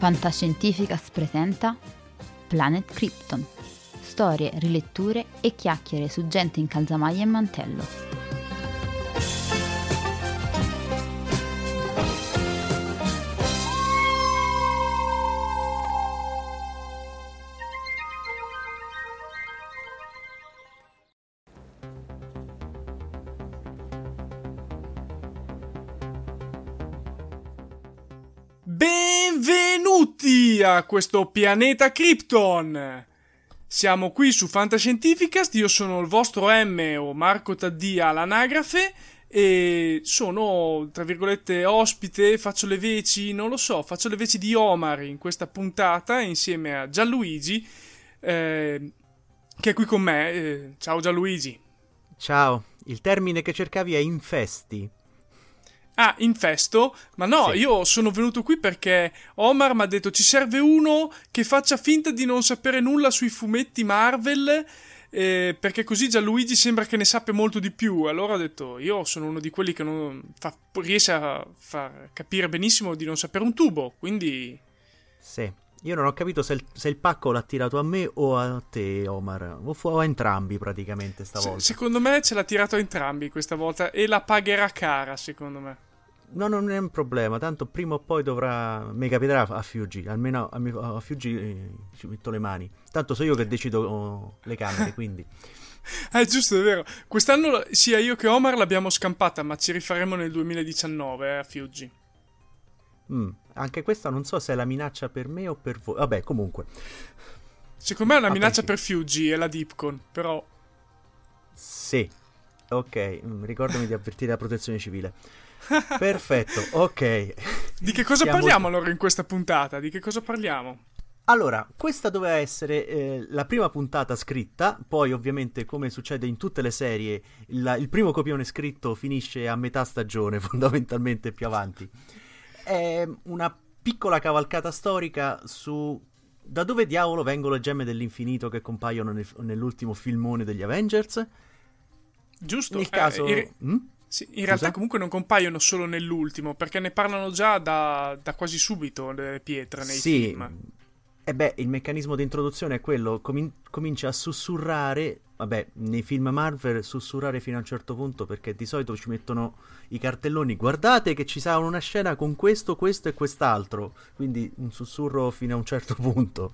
Fantascientificas presenta Planet Krypton. Storie, riletture e chiacchiere su gente in calzamaglia e mantello. Benvenuti a questo pianeta Krypton! Siamo qui su Fantascientificast, io sono il vostro M o Marco Taddia all'anagrafe e sono, tra virgolette, ospite, faccio le veci, non lo so, faccio le veci di Omar in questa puntata insieme a Gianluigi eh, che è qui con me. Eh, ciao Gianluigi. Ciao, il termine che cercavi è infesti. Ah, infesto? Ma no, sì. io sono venuto qui perché Omar mi ha detto ci serve uno che faccia finta di non sapere nulla sui fumetti Marvel. Eh, perché così Gianluigi sembra che ne sappia molto di più. Allora ho detto: Io sono uno di quelli che non fa, riesce a far capire benissimo di non sapere un tubo. Quindi. Sì. Io non ho capito se il, se il, pacco l'ha tirato a me o a te, Omar. O a entrambi, praticamente, stavolta. Se, secondo me ce l'ha tirato a entrambi questa volta e la pagherà cara, secondo me. No, non è un problema, tanto prima o poi dovrà. Mi capiterà a Fuji, almeno a, a Fuji eh, ci metto le mani. Tanto so io che decido oh, le camere, quindi. Eh, giusto, è vero. Quest'anno sia io che Omar l'abbiamo scampata, ma ci rifaremo nel 2019 eh, a Fuji. Mm, anche questa non so se è la minaccia per me o per voi. Vabbè, comunque. Secondo me è una minaccia per Fuji e la Deepcon, però. Sì. Ok, mm, ricordami di avvertire la protezione civile. Perfetto, ok. Di che cosa Siamo... parliamo allora in questa puntata? Di che cosa parliamo? Allora, questa doveva essere eh, la prima puntata scritta, poi ovviamente come succede in tutte le serie, il, il primo copione scritto finisce a metà stagione, fondamentalmente più avanti. È una piccola cavalcata storica su da dove diavolo vengono le gemme dell'infinito che compaiono nel, nell'ultimo filmone degli Avengers. Giusto. Nel caso... Eh, hm? Sì, in realtà comunque non compaiono solo nell'ultimo, perché ne parlano già da, da quasi subito le pietre nei sì. film. E beh, il meccanismo di introduzione è quello, comin- comincia a sussurrare, vabbè, nei film Marvel sussurrare fino a un certo punto perché di solito ci mettono i cartelloni, guardate che ci sarà una scena con questo, questo e quest'altro, quindi un sussurro fino a un certo punto.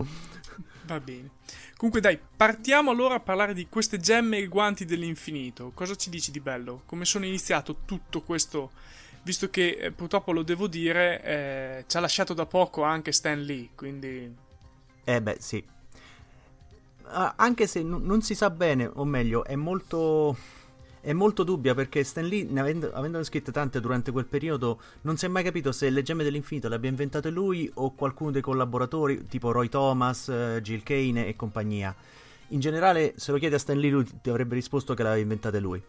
Va bene. Comunque dai, partiamo allora a parlare di queste gemme e guanti dell'infinito. Cosa ci dici di bello? Come sono iniziato tutto questo? Visto che eh, purtroppo lo devo dire, eh, ci ha lasciato da poco anche Stan Lee, quindi... Eh beh, sì. Uh, anche se n- non si sa bene, o meglio, è molto è molto dubbia perché Stan Lee, avendo, avendone scritte tante durante quel periodo, non si è mai capito se le gemme dell'infinito le abbia inventate lui o qualcuno dei collaboratori, tipo Roy Thomas, uh, Jill Kane e compagnia. In generale, se lo chiedi a Stan Lee, lui ti avrebbe risposto che le aveva inventate lui.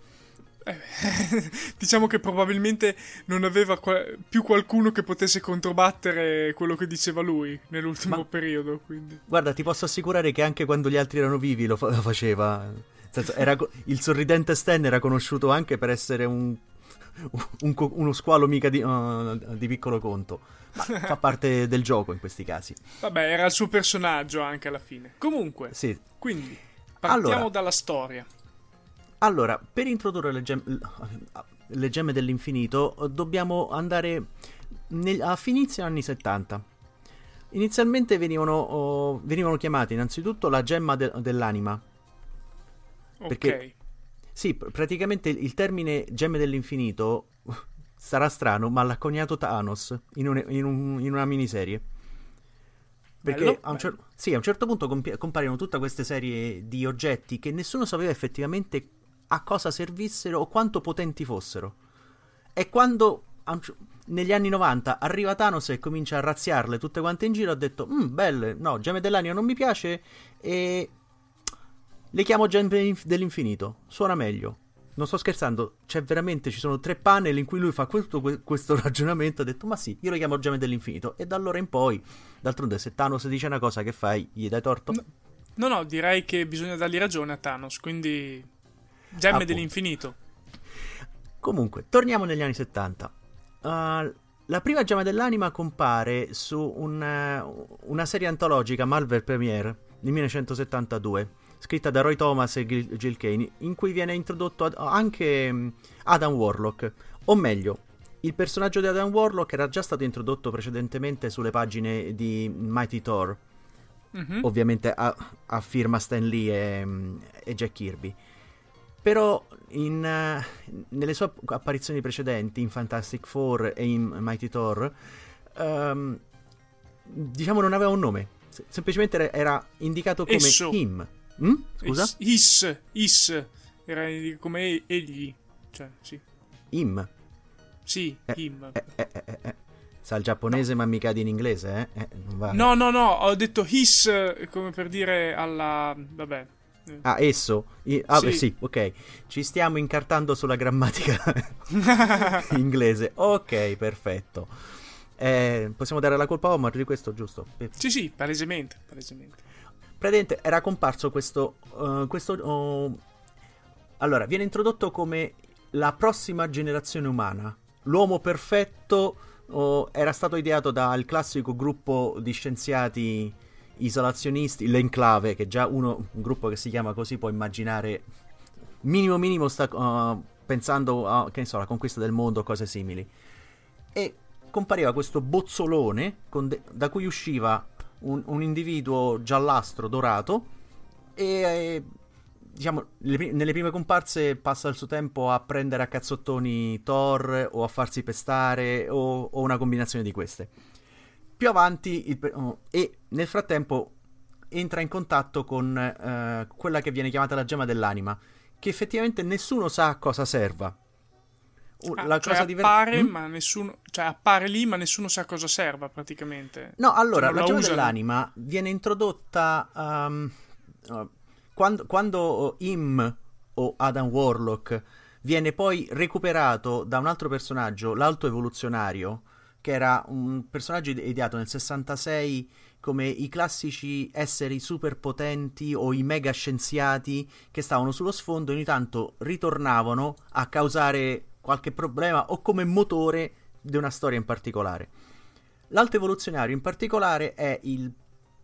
Eh, diciamo che probabilmente non aveva qua- più qualcuno che potesse controbattere quello che diceva lui nell'ultimo Ma, periodo. Quindi. Guarda, ti posso assicurare che anche quando gli altri erano vivi lo, fa- lo faceva senso, era, il sorridente Stan era conosciuto anche per essere un, un, uno squalo mica di, uh, di piccolo conto. Ma fa parte del gioco in questi casi. Vabbè, era il suo personaggio anche alla fine. Comunque, sì. quindi partiamo allora, dalla storia. Allora, per introdurre le, gem- le gemme dell'infinito, dobbiamo andare nel- a finizio anni 70. Inizialmente venivano, oh, venivano chiamate innanzitutto la gemma de- dell'anima, perché, ok. Sì, praticamente il termine gemme dell'infinito sarà strano, ma l'ha coniato Thanos in, un, in, un, in una miniserie. Perché bello, a, un cer- sì, a un certo punto compi- compaiono tutta questa serie di oggetti che nessuno sapeva effettivamente a cosa servissero o quanto potenti fossero. E quando negli anni 90 arriva Thanos e comincia a razziarle tutte quante in giro, ha detto, mm, belle, no, gemme dell'anima non mi piace e le chiamo gemme dell'infinito, suona meglio. Non sto scherzando, c'è veramente, ci sono tre panel in cui lui fa questo, questo ragionamento, ha detto ma sì, io le chiamo gemme dell'infinito. E da allora in poi, d'altronde se Thanos dice una cosa che fai, gli dai torto? No, no, no direi che bisogna dargli ragione a Thanos, quindi gemme Appunto. dell'infinito. Comunque, torniamo negli anni 70. Uh, la prima gemma dell'anima compare su una, una serie antologica Marvel Premiere del 1972, scritta da Roy Thomas e Jill Kane, in cui viene introdotto anche mm, Adam Warlock, o meglio, il personaggio di Adam Warlock era già stato introdotto precedentemente sulle pagine di Mighty Thor, mm-hmm. ovviamente a, a, firma Stan Lee e, e Jack Kirby. Però in, uh, nelle sue apparizioni precedenti in Fantastic Four e in Mighty Thor, um, diciamo non aveva un nome, semplicemente era indicato come Esso. him. Mm? Scusa? Is, is, era come egli, cioè sì. Him. Sì, eh, him. Eh, eh, eh, eh, Sa il giapponese no. ma mica di in inglese, eh? Va. No, no, no, ho detto his come per dire alla... vabbè. Ah, esso? I... Ah, sì. beh, sì, ok. Ci stiamo incartando sulla grammatica inglese. Ok, perfetto. Eh, possiamo dare la colpa a Omar di questo, giusto? Sì, sì, palesemente. palesemente. Praticamente era comparso questo... Uh, questo uh... Allora, viene introdotto come la prossima generazione umana. L'uomo perfetto uh, era stato ideato dal classico gruppo di scienziati isolazionisti, l'enclave, che già uno, un gruppo che si chiama così può immaginare minimo minimo sta uh, pensando a, che ne so, la conquista del mondo o cose simili. E compariva questo bozzolone de- da cui usciva un, un, individuo giallastro dorato e, e diciamo le, nelle prime comparse passa il suo tempo a prendere a cazzottoni Thor o a farsi pestare o, o una combinazione di queste più avanti il, e nel frattempo entra in contatto con uh, quella che viene chiamata la gemma dell'anima, che effettivamente nessuno sa a cosa serva. Uh, la cioè cosa appare, diver- mm? ma nessuno, cioè appare lì, ma nessuno sa a cosa serva praticamente. No, allora, cioè, la, la gemma dell'anima viene introdotta um, quando, quando Im o Adam Warlock viene poi recuperato da un altro personaggio, l'alto evoluzionario, che era un personaggio ideato nel 66 come i classici esseri superpotenti o i mega scienziati che stavano sullo sfondo ogni tanto ritornavano a causare qualche problema o come motore di una storia in particolare. L'alto evoluzionario in particolare è il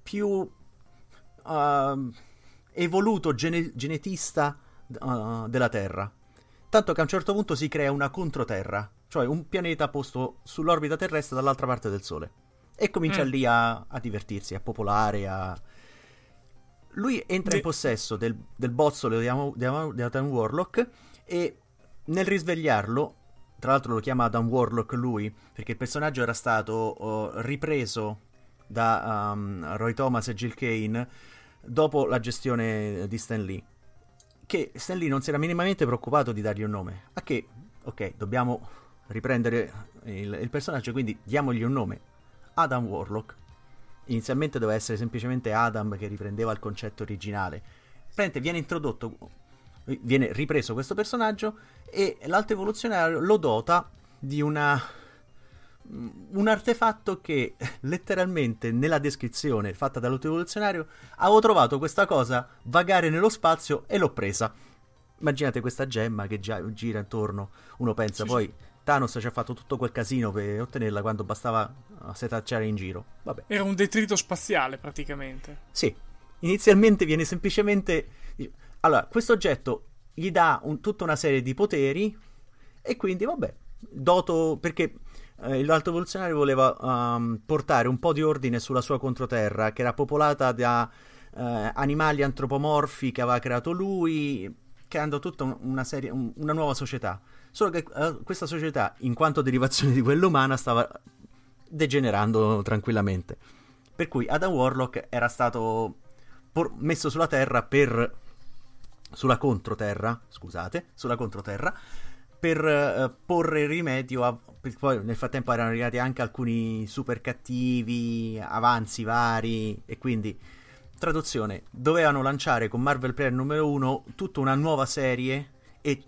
più uh, evoluto gene- genetista uh, della Terra. Tanto che a un certo punto si crea una controterra cioè un pianeta posto sull'orbita terrestre dall'altra parte del Sole. E comincia mm. lì a, a, divertirsi, a popolare, a... Lui entra De... in possesso del, del bozzolo di, di, di Adam Warlock e nel risvegliarlo, tra l'altro lo chiama Adam Warlock lui, perché il personaggio era stato uh, ripreso da um, Roy Thomas e Jill Kane dopo la gestione di Stan Lee. Che Stan Lee non si era minimamente preoccupato di dargli un nome. A che, ok, dobbiamo riprendere il, il personaggio, quindi diamogli un nome. Adam Warlock. Inizialmente doveva essere semplicemente Adam che riprendeva il concetto originale. Prende, viene introdotto, viene ripreso questo personaggio e l'alto evoluzionario lo dota di una un artefatto che letteralmente nella descrizione fatta dall'alto evoluzionario avevo trovato questa cosa vagare nello spazio e l'ho presa. Immaginate questa gemma che già gira intorno, uno pensa sì, poi sì Thanos ci ha fatto tutto quel casino per ottenerla quando bastava setacciare in giro. Vabbè. Era un detrito spaziale praticamente. Sì, inizialmente viene semplicemente... Allora, questo oggetto gli dà un, tutta una serie di poteri e quindi vabbè, doto perché eh, l'alto evoluzionario voleva um, portare un po' di ordine sulla sua controterra che era popolata da eh, animali antropomorfi che aveva creato lui, creando tutta una, serie, un, una nuova società. Solo che uh, questa società, in quanto derivazione di quella umana, stava degenerando tranquillamente. Per cui Adam Warlock era stato por- messo sulla Terra per... sulla controterra, scusate, sulla controterra, per uh, porre rimedio a... Poi nel frattempo erano arrivati anche alcuni super cattivi, avanzi vari, e quindi traduzione, dovevano lanciare con Marvel Player numero 1 tutta una nuova serie e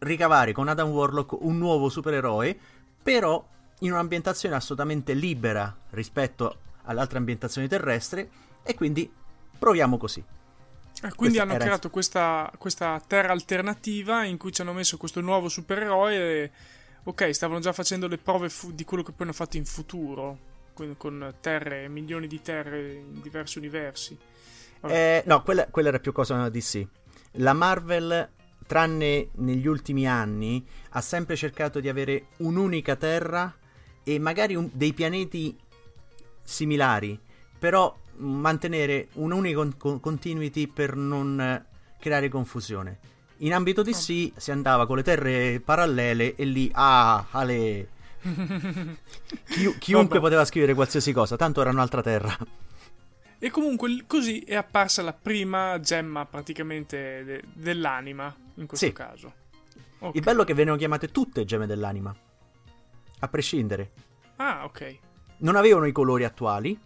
ricavare con Adam Warlock un nuovo supereroe, però in un'ambientazione assolutamente libera rispetto all'altra ambientazione terrestre e quindi proviamo così. Eh, quindi questa hanno era... creato questa, questa, terra alternativa in cui ci hanno messo questo nuovo supereroe Ok, stavano già facendo le prove fu- di quello che poi hanno fatto in futuro, con, con terre, milioni di terre in diversi universi. Eh, no, quella, quella, era più cosa di sì. La Marvel, tranne negli ultimi anni, ha sempre cercato di avere un'unica terra e magari un, dei pianeti similari, però mantenere un'unica con- continuity per non creare confusione. In ambito DC si andava con le terre parallele e lì, ah, ale... Chi- chiunque poteva scrivere qualsiasi cosa, tanto era un'altra terra. E comunque così è apparsa la prima gemma praticamente de- dell'anima, in questo sì. caso. Okay. Il bello è che venivano chiamate tutte gemme dell'anima, a prescindere. Ah, ok. Non avevano i colori attuali,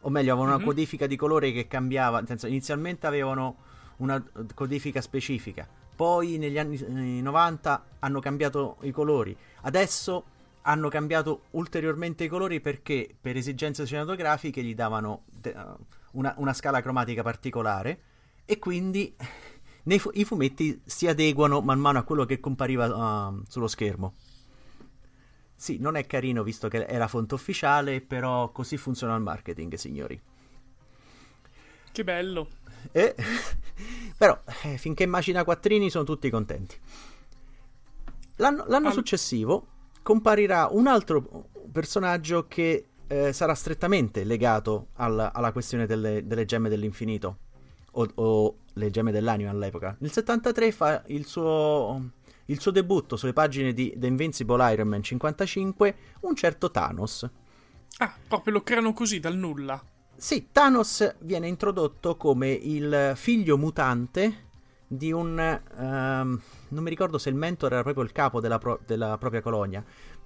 o meglio, avevano mm-hmm. una mhm. codifica di colore che cambiava, nel senso, inizialmente avevano una codifica specifica, poi negli anni 90 hanno cambiato i colori, adesso hanno cambiato ulteriormente i colori perché per esigenze cinematografiche gli davano de- una, una, scala cromatica particolare e quindi fu- i fumetti si adeguano man mano a quello che compariva uh, sullo schermo. Sì, non è carino visto che è la fonte ufficiale, però così funziona il marketing, signori. Che bello. Eh? però eh, finché macina quattrini sono tutti contenti. L'anno, l'anno All... successivo comparirà un altro personaggio che eh, sarà strettamente legato alla, alla questione delle, delle, gemme dell'infinito o, o, le gemme dell'anima all'epoca. Nel 73 fa il suo, il suo debutto sulle pagine di The Invincible Iron Man 55 un certo Thanos. Ah, proprio lo creano così dal nulla. Sì, Thanos viene introdotto come il figlio mutante di un... Um, non mi ricordo se il mentore era proprio il capo della, pro- della propria colonia.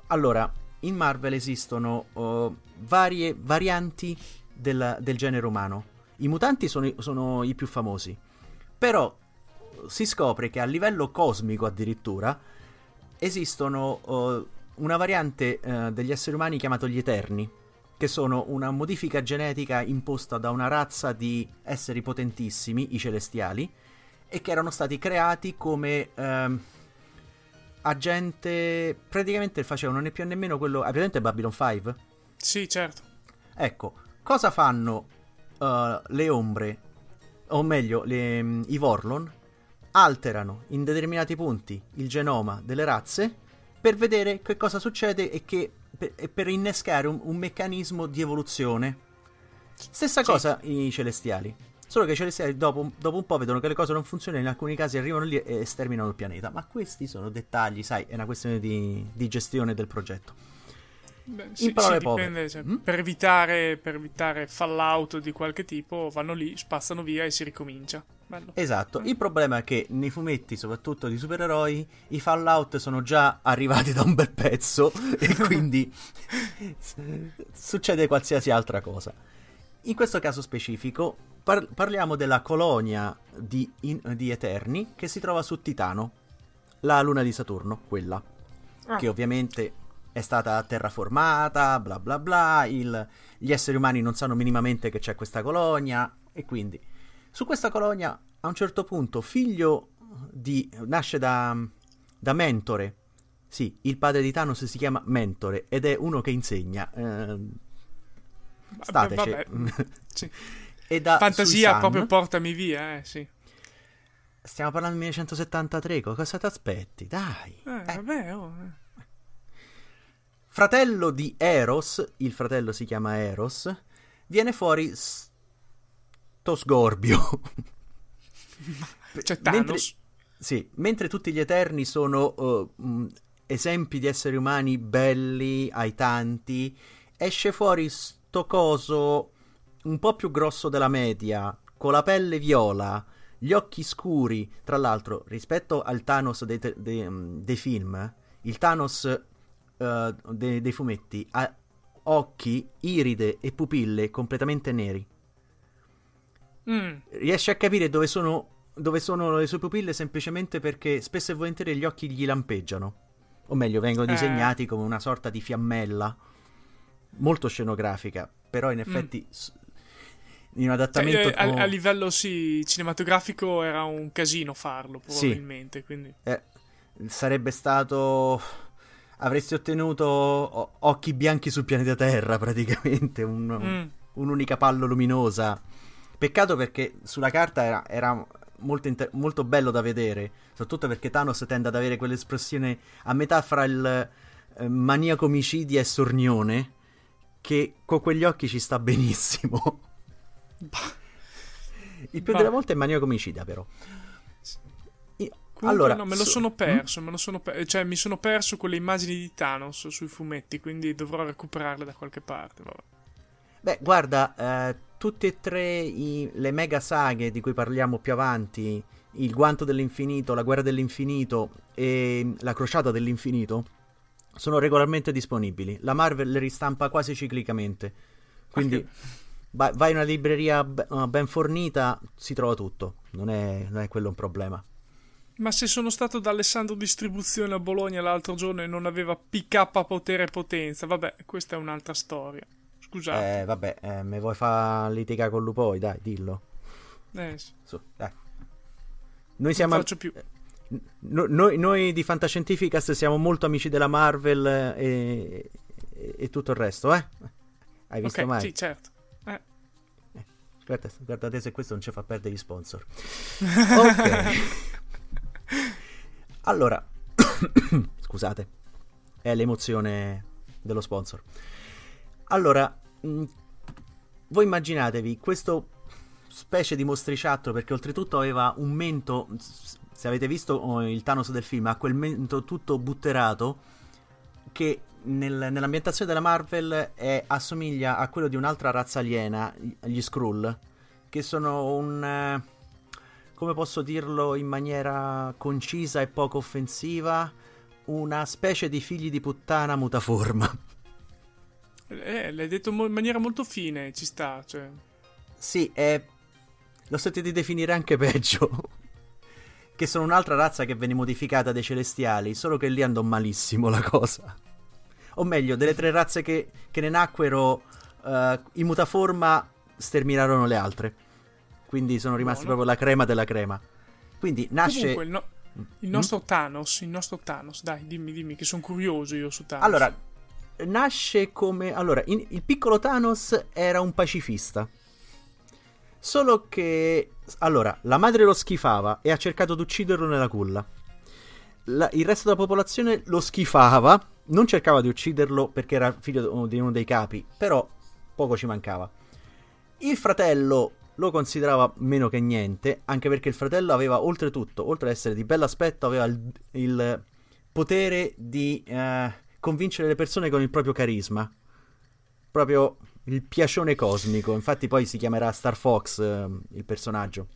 Allora, in Marvel esistono uh, varie varianti del, del, genere umano. I mutanti sono, sono, i più famosi. Però si scopre che a livello cosmico addirittura esistono uh, una variante uh, degli esseri umani chiamato gli Eterni, che sono una modifica genetica imposta da una razza di esseri potentissimi, i celestiali, e che erano stati creati come ehm, agente. Praticamente facevano né più né meno quello. Hai presente Babylon 5? Sì, certo. Ecco, cosa fanno uh, le ombre, o meglio, le, um, i Vorlon? Alterano in determinati punti il genoma delle razze per vedere che cosa succede e, che, per, per innescare un, un, meccanismo di evoluzione. Stessa sì. cosa i celestiali. Solo che i celestiali dopo, dopo, un po' vedono che le cose non funzionano, in alcuni casi arrivano lì e sterminano il pianeta. Ma questi sono dettagli, sai, è una questione di, di gestione del progetto. Beh, in sì, parole sì, dipende, cioè, mm? per, evitare, per evitare fallout di qualche tipo vanno lì, spazzano via e si ricomincia. Bello. Esatto, mm. il problema è che nei fumetti, soprattutto di supereroi, i fallout sono già arrivati da un bel pezzo e quindi succede qualsiasi altra cosa. In questo caso specifico par- parliamo della colonia di, in- di, Eterni che si trova su Titano, la luna di Saturno, quella, ah. che ovviamente è stata terraformata, bla bla bla, il- gli esseri umani non sanno minimamente che c'è questa colonia e quindi su questa colonia a un certo punto figlio di... nasce da, da Mentore, sì, il padre di Thanos si chiama Mentore ed è uno che insegna. Eh, Stateci. sì. E da Fantasia Susan, proprio portami via, eh, sì. Stiamo parlando del 1973, cosa ti aspetti? Dai. Eh, eh. Vabbè, oh. Eh. Fratello di Eros, il fratello si chiama Eros, viene fuori sto sgorbio. C'è Thanos. Mentre, sì, mentre tutti gli Eterni sono uh, mh, esempi di esseri umani belli ai tanti, esce fuori sto sto coso un po' più grosso della media, con la pelle viola, gli occhi scuri. Tra l'altro, rispetto al Thanos dei, te- dei, um, dei film, il Thanos uh, dei, dei fumetti ha occhi, iride e pupille completamente neri. Mm. Riesce a capire dove sono, dove sono le sue pupille semplicemente perché spesso e volentieri gli occhi gli lampeggiano. O meglio, vengono eh. disegnati come una sorta di fiammella molto scenografica, però in mm. effetti mm. In un adattamento... Cioè, a, a, livello sì, cinematografico era un casino farlo, probabilmente. Sì. Quindi. Eh, sarebbe stato... avresti ottenuto occhi bianchi sul pianeta Terra, praticamente, un, Mm. un'unica palla luminosa. Peccato perché sulla carta era, era molto, inter- molto bello da vedere, soprattutto perché Thanos tende ad avere quell'espressione a metà fra il eh, maniaco omicidia e sornione, che con quegli occhi ci sta benissimo. Il più Bah. delle volte è maniaco omicida, però. Io- allora, no, me lo so- sono Mm? perso, me lo sono per- cioè mi sono perso quelle immagini di Thanos sui fumetti, quindi dovrò recuperarle da qualche parte. vabbè. Beh, guarda, eh, tutte e tre i- le mega saghe di cui parliamo più avanti, il guanto dell'infinito, la guerra dell'infinito e la crociata dell'infinito, sono regolarmente disponibili. La Marvel le ristampa quasi ciclicamente. Quindi Ok. Vai, in una libreria uh, ben fornita, si trova tutto. Non è, non è quello un problema. Ma se sono stato da Alessandro Distribuzione a Bologna l'altro giorno e non aveva PK potere e potenza, vabbè, questa è un'altra storia. Scusate. Eh, vabbè, eh, me vuoi far litigare con Lupoi, dai, dillo. Eh, sì. Su, dai. Noi Non siamo... faccio più. No- noi, noi di Fantascientificast siamo molto amici della Marvel e, e- e tutto il resto, eh? Hai visto Ok, mai? sì, certo. Guarda, guardate se questo non ci fa perdere gli sponsor. ok. allora, scusate, è l'emozione dello sponsor. Allora, mh, voi immaginatevi questo specie di mostriciattolo perché oltretutto aveva un mento, se avete visto oh, il Thanos del film, ha quel mento tutto butterato che nel- nell'ambientazione della Marvel è- assomiglia a quello di un'altra razza aliena, gli Skrull, che sono un... eh, come posso dirlo in maniera concisa e poco offensiva, una specie di figli di puttana mutaforma. eh, l'hai detto in maniera molto fine, ci sta. Cioè. Sì, è... lo sentite definire anche peggio. Che sono un'altra razza che venne modificata dai celestiali, solo che lì andò malissimo la cosa. O meglio, delle tre razze che, che ne nacquero, eh, in mutaforma sterminarono le altre. Quindi sono rimasti Buono. proprio la crema della crema. Quindi nasce... Comunque, il, no- il Mm? nostro Thanos, il nostro Thanos, dai, dimmi, dimmi, che sono curioso io su Thanos. Allora, nasce come... Allora, in- il piccolo Thanos era un pacifista. Solo che... Allora, la madre lo schifava e ha cercato di ucciderlo nella culla. La- il resto della popolazione lo schifava, non cercava di ucciderlo perché era figlio di uno dei capi, però poco ci mancava. Il fratello lo considerava meno che niente, anche perché il fratello aveva oltretutto, oltre ad essere di bell'aspetto, aveva il, il potere di eh, convincere le persone con il proprio carisma. Proprio il piacione cosmico. Infatti poi si chiamerà Star Fox eh, il personaggio.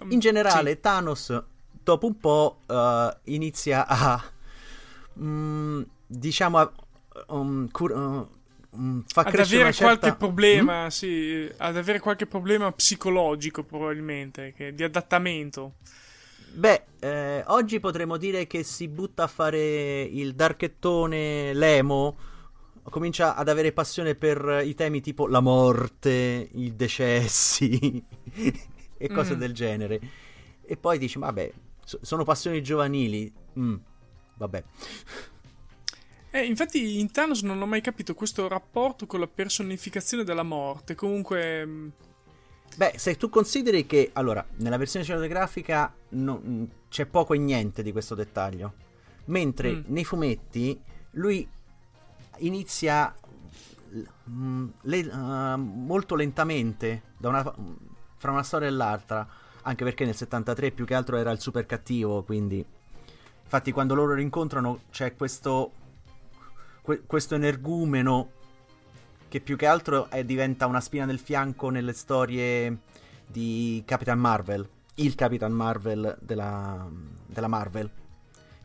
Um, In generale, sì. Thanos, dopo un po', eh, inizia a... mm, diciamo a... um, cur- uh, mm, fa ad avere certa- qualche problema, sì, ad avere qualche problema psicologico probabilmente, che- di adattamento. Beh, eh, oggi potremmo dire che si butta a fare il darkettone Lemo, comincia ad avere passione per i temi tipo la morte, i decessi e cose Mm. del genere. E poi dici, vabbè, so- sono passioni giovanili. Mm, vabbè. Eh, infatti in Thanos non ho mai capito questo rapporto con la personificazione della morte. Comunque, mm, Beh, se tu consideri che, allora, nella versione cinematografica no- mm, c'è poco e niente di questo dettaglio, mentre Mm. nei fumetti lui inizia mm, le- uh, molto lentamente una- fra una storia e l'altra, anche perché nel 73 più che altro era il super cattivo, quindi infatti quando loro rincontrano c'è questo que- questo energumeno che più che altro eh, diventa una spina nel fianco nelle storie di Capitan Marvel, il Capitan Marvel della, della Marvel.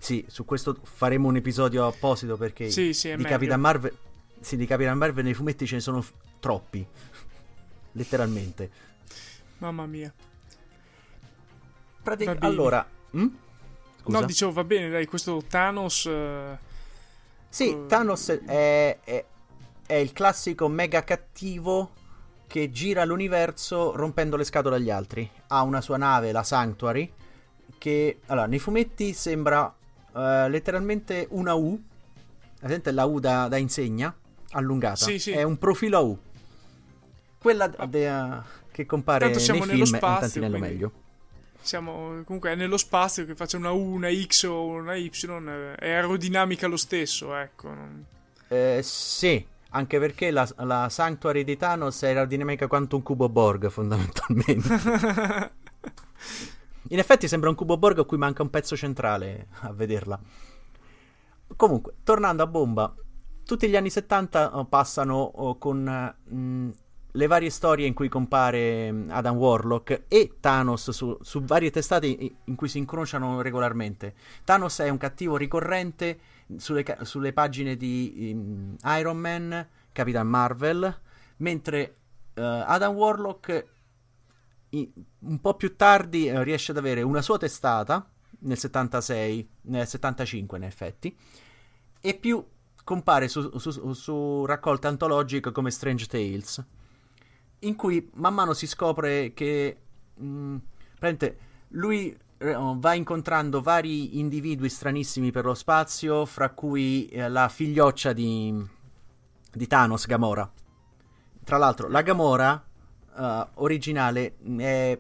Sì, su questo faremo un episodio apposito perché sì, sì, di. Capitan Marvel sì, di Capitan Marvel nei fumetti ce ne sono f- troppi. Letteralmente. Mamma mia. Pratic- allora, mm? Scusa. No, dicevo, va bene, dai, questo Thanos... eh, Sì, Eh, Thanos è, è- è il classico mega cattivo che gira l'universo rompendo le scatole agli altri. Ha una sua nave, la Sanctuary, che allora, nei fumetti sembra uh, letteralmente una U. Presente la U da, da insegna allungata? Sì, sì. È un profilo a U. Quella Ah. de- uh, che compare Tanto siamo nei nello film è un spazio, tantinello quindi- meglio. Siamo comunque nello spazio che faccia una U, una X o una Y, eh, è aerodinamica lo stesso, ecco. non- Eh, sì, anche perché la, la Sanctuary di Thanos è aerodinamica quanto un cubo Borg, fondamentalmente. In effetti sembra un cubo Borg a cui manca un pezzo centrale a vederla. Comunque, tornando a bomba, tutti gli anni 70 oh, passano oh, con eh, mh, le varie storie in cui compare mh, Adam Warlock e Thanos su, su varie testate in, cui si incrociano regolarmente. Thanos è un cattivo ricorrente sulle, sulle pagine di um, Iron Man, Capitan Marvel, mentre uh, Adam Warlock un po' più tardi eh, riesce ad avere una sua testata nel 76, nel 75 in effetti, e più compare su, su- su raccolte antologiche come Strange Tales, in cui man mano si scopre che mh, praticamente lui eh, va incontrando vari individui stranissimi per lo spazio, fra cui eh, la figlioccia di, di Thanos, Gamora. Tra l'altro, la Gamora eh, originale è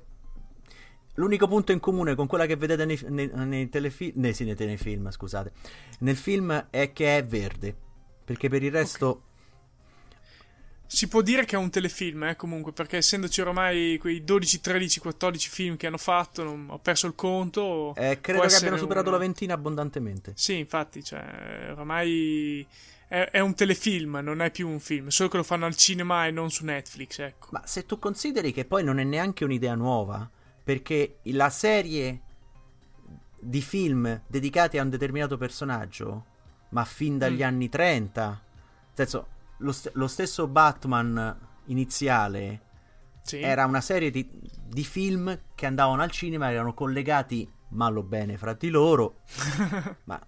l'unico punto in comune con quella che vedete nei, nei, nei telefilm, nei, sì, nei telefilm, scusate, nel film è che è verde, perché per il resto... Si può dire che è un telefilm, eh, comunque, perché essendoci ormai quei 12, 13, 14 film che hanno fatto, non- ho perso il conto. Eh, credo che abbiano superato un- la ventina abbondantemente. Sì, infatti, cioè, oramai è, è un telefilm, non è più un film, solo che lo fanno al cinema e non su Netflix, ecco. Ma se tu consideri che poi non è neanche un'idea nuova, perché la serie di film dedicati a un determinato personaggio, ma fin dagli Mm. anni 30, nel senso, lo, st- lo stesso Batman iniziale Sì. era una serie di, di film che andavano al cinema, erano collegati malo bene fra di loro, ma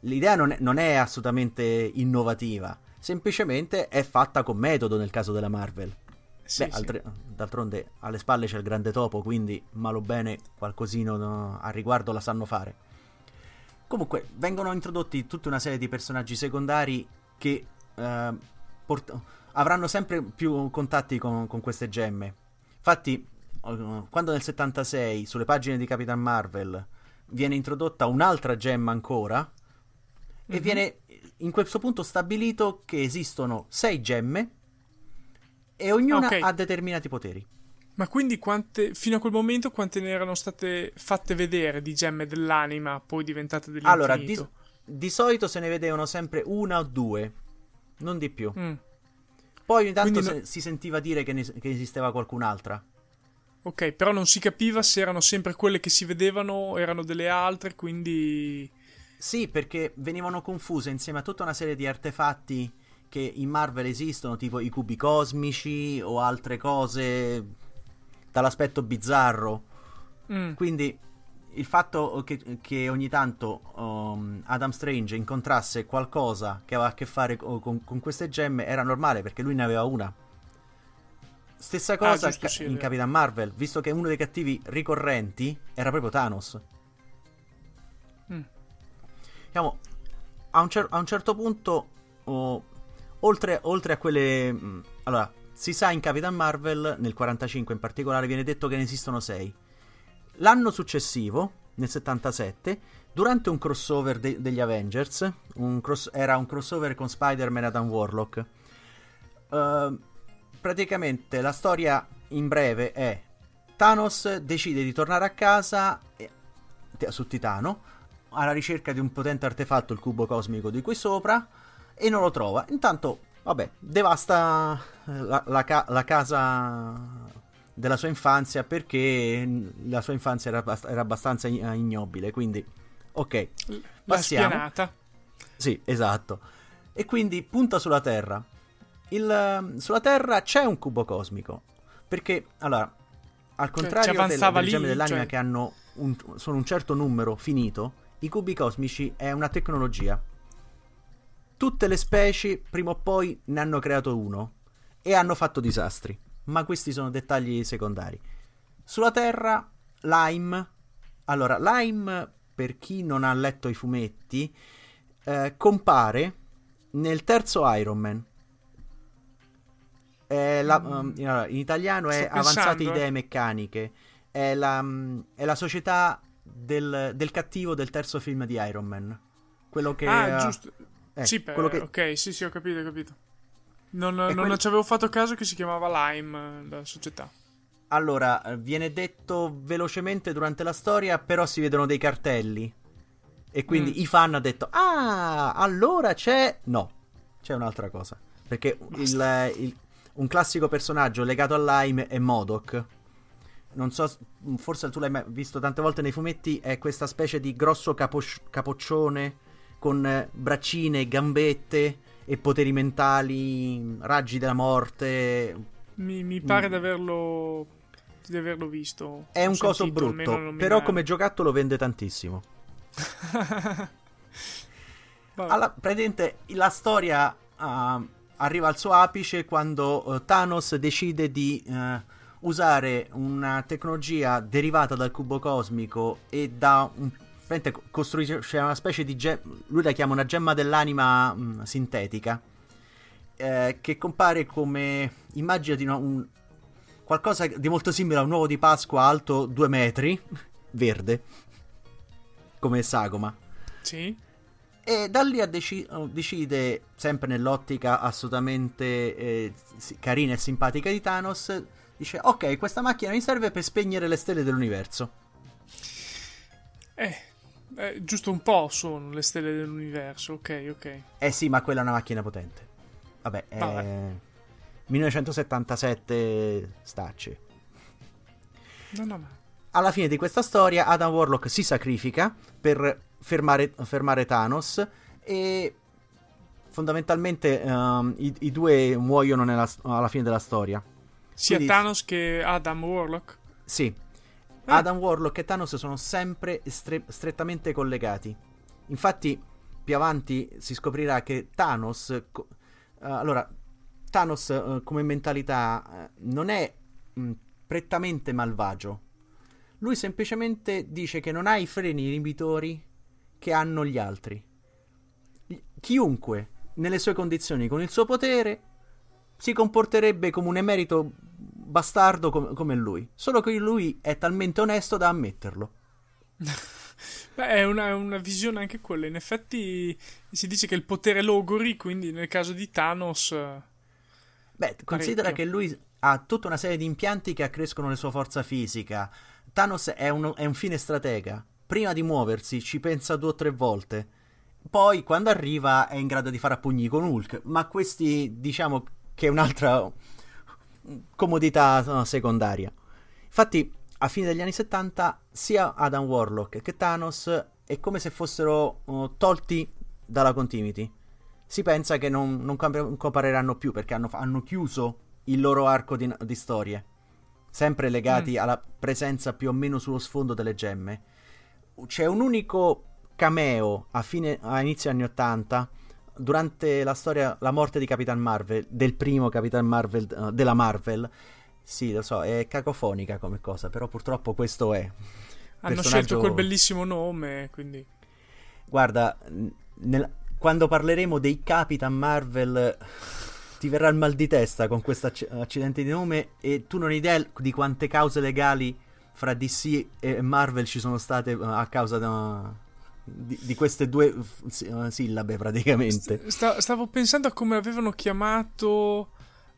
l'idea non è, non è assolutamente innovativa, semplicemente è fatta con metodo nel caso della Marvel. Sì, Beh, sì. altre- d'altronde alle spalle c'è il grande topo, quindi malo bene qualcosino no, a riguardo la sanno fare. Comunque, vengono introdotti tutta una serie di personaggi secondari che eh, port- avranno sempre più contatti con, con queste gemme. Infatti, quando nel 76 sulle pagine di Capitan Marvel viene introdotta un'altra gemma ancora, e Mhm. viene in questo punto stabilito che esistono sei gemme e ognuna Ok. ha determinati poteri. Ma quindi quante, fino a quel momento quante ne erano state fatte vedere di gemme dell'anima, poi diventate dell'infinito? Allora, di, di solito se ne vedevano sempre una o due, non di più. Mm, Poi ogni tanto se- no- si sentiva dire che, ne- che esisteva qualcun'altra. Ok, però non si capiva se erano sempre quelle che si vedevano o erano delle altre, quindi... Sì, perché venivano confuse insieme a tutta una serie di artefatti che in Marvel esistono, tipo i cubi cosmici o altre cose dall'aspetto bizzarro. Mm, Quindi il fatto che, che ogni tanto um, Adam Strange incontrasse qualcosa che aveva a che fare co- con, con queste gemme era normale perché lui ne aveva una. Stessa cosa Ah, giusto, ca- in. Capitan Marvel, visto che uno dei cattivi ricorrenti era proprio Thanos. mm. Diciamo, a un, cer- a un certo punto, oh, oltre, oltre a quelle... mh, allora, si sa in Capitan Marvel, nel 45 in particolare, viene detto che ne esistono 6. L'anno successivo, nel 77, durante un crossover de- degli Avengers, un cross- era un crossover con Spider-Man e Adam Warlock, eh, praticamente la storia in breve è Thanos decide di tornare a casa e- su Titano alla ricerca di un potente artefatto, il cubo cosmico di qui sopra, e non lo trova. Intanto, vabbè, devasta eh, la, la ca- la casa della sua infanzia perché la sua infanzia era, era abbastanza i- ignobile, quindi ok. La Passiamo. spianata. Sì, esatto. E quindi punta sulla Terra. Il, ehm, sulla Terra c'è un cubo cosmico. Perché, allora, al contrario del, avanzava delle gemme dell'anima cioè- che hanno un, sono un certo numero finito, i cubi cosmici è una tecnologia. Tutte le specie prima o poi ne hanno creato uno e hanno fatto disastri. Ma questi sono dettagli secondari. Sulla Terra, Lime. Allora, Lime per chi non ha letto i fumetti, eh, compare nel terzo Iron Man. La, um, in italiano è Avanzate pensando, idee eh. meccaniche. È la, mm, è la società del, del cattivo del terzo film di Iron Man. Quello che. ah, eh, giusto. eh, sì, quello che- ok, sì, sì, ho capito, ho capito. Non, non quello- ci avevo fatto caso che si chiamava Lime, eh, la società. Allora, eh, viene detto velocemente durante la storia, però si vedono dei cartelli. E quindi Mm. i fan hanno detto: Ah, allora c'è. No, c'è un'altra cosa. Perché il- il- un classico personaggio legato a Lime è Modoc. Non so, forse tu l'hai mai visto tante volte nei fumetti. È questa specie di grosso capos- capoccione con eh, braccine, gambette e poteri mentali, raggi della morte, Mi, mi pare Mm. di averlo, di averlo visto. È un coso brutto, però come giocattolo vende tantissimo. Alla, praticamente la storia ah, arriva al suo apice quando eh, Thanos decide di eh, usare una tecnologia derivata dal cubo cosmico e da un costruisce una specie di ge- lui la chiama una gemma dell'anima mh, sintetica eh, che compare come immaginati una- un, qualcosa di molto simile a un uovo di Pasqua alto due metri verde come sagoma Sì? E da lì deci- decide, sempre nell'ottica assolutamente eh, carina e simpatica di Thanos, dice ok, questa macchina mi serve per spegnere le stelle dell'universo. Eh, eh, giusto un po' sono le stelle dell'universo, ok, ok. Eh sì, ma quella è una macchina potente. Vabbè, è Vabbè. 1977 stacce. No, no, ma... Alla fine di questa storia Adam Warlock si sacrifica per fermare, fermare Thanos e fondamentalmente ehm, i, i due muoiono nella- alla fine della storia. Sia Quindi- Thanos che Adam Warlock. Sì, Adam Warlock e Thanos sono sempre stre- strettamente collegati. Infatti, più avanti si scoprirà che Thanos. co- eh, allora, Thanos eh, come mentalità eh, non è mh, prettamente malvagio. Lui semplicemente dice che non ha i freni inibitori che hanno gli altri. Chiunque, nelle sue condizioni, con il suo potere, si comporterebbe come un emerito bastardo com- come lui. Solo che lui è talmente onesto da ammetterlo. Beh, è una, una visione anche quella. In effetti si dice che il potere logori, quindi nel caso di Thanos... eh, Beh, considera Parecchio. che lui ha tutta una serie di impianti che accrescono la sua forza fisica. Thanos è, uno- è un fine stratega. Prima di muoversi ci pensa due o tre volte. Poi, quando arriva, è in grado di fare a pugni con Hulk. Ma questi, diciamo, che è un'altra comodità no, secondaria. Infatti, a fine degli anni 70, sia Adam Warlock che Thanos è come se fossero uh, tolti dalla continuity. Si pensa che non, non compariranno più perché hanno, hanno chiuso il loro arco di, di storie, sempre legati alla presenza più o meno sullo sfondo delle gemme. C'è un unico cameo a, fine, a inizio anni 80 durante la storia La morte di Capitan Marvel, del primo Capitan Marvel eh, della Marvel. Sì, lo so, è cacofonica come cosa, però purtroppo questo è. Hanno Personaggio- scelto quel bellissimo nome, quindi... Guarda, nel- quando parleremo dei Capitan Marvel ti verrà il mal di testa con questo acc- accidente di nome e tu non hai idea di quante cause legali fra DC e Marvel ci sono state eh, a causa da- di, di queste due eh, sillabe praticamente. Sta- stavo pensando a come avevano chiamato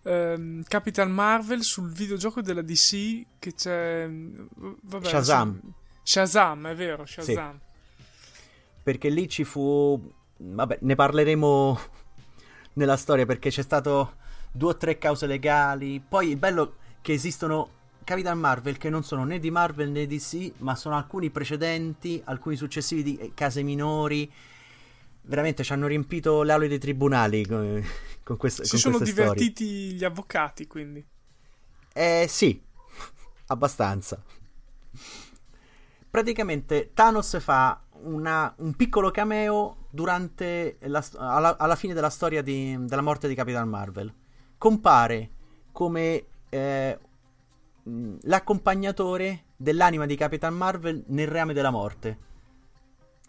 ehm, Capitan Marvel sul videogioco della DC che c'è... mm, Vabbè, Shazam. Shazam, è vero, Shazam. Perché lì ci fu... Vabbè, ne parleremo nella storia perché c'è stato due o tre cause legali. Poi il bello che esistono Capitan Marvel che non sono né di Marvel né di DC, ma sono alcuni precedenti, alcuni successivi di eh, case minori. Veramente ci hanno riempito le aule dei tribunali con, con queste, Si con sono queste storie. divertiti gli avvocati, quindi. Eh sì, abbastanza. Praticamente Thanos fa una- un piccolo cameo durante la alla, alla fine della storia di- della morte di Capitan Marvel. Compare come eh, mh, l'accompagnatore dell'anima di Capitan Marvel nel reame della morte.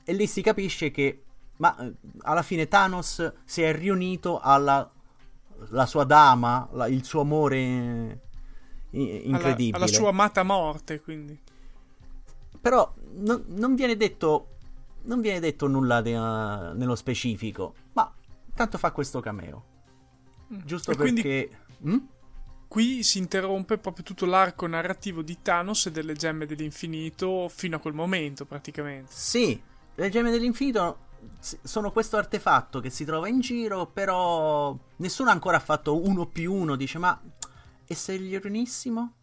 e lì si capisce che ma eh, alla fine Thanos si è riunito alla la sua dama, la, il suo amore incredibile. Alla, alla, sua amata morte, quindi. Però no, non viene detto non viene detto nulla de, uh, nello specifico, ma tanto fa questo cameo. Mm. Giusto e perché... Quindi... Mm? Qui si interrompe proprio tutto l'arco narrativo di Thanos e delle gemme dell'infinito fino a quel momento, praticamente. Sì, le gemme dell'infinito sono questo artefatto che si trova in giro, però nessuno ha ancora fatto uno più uno. Dice, ma e se gli riunissimo?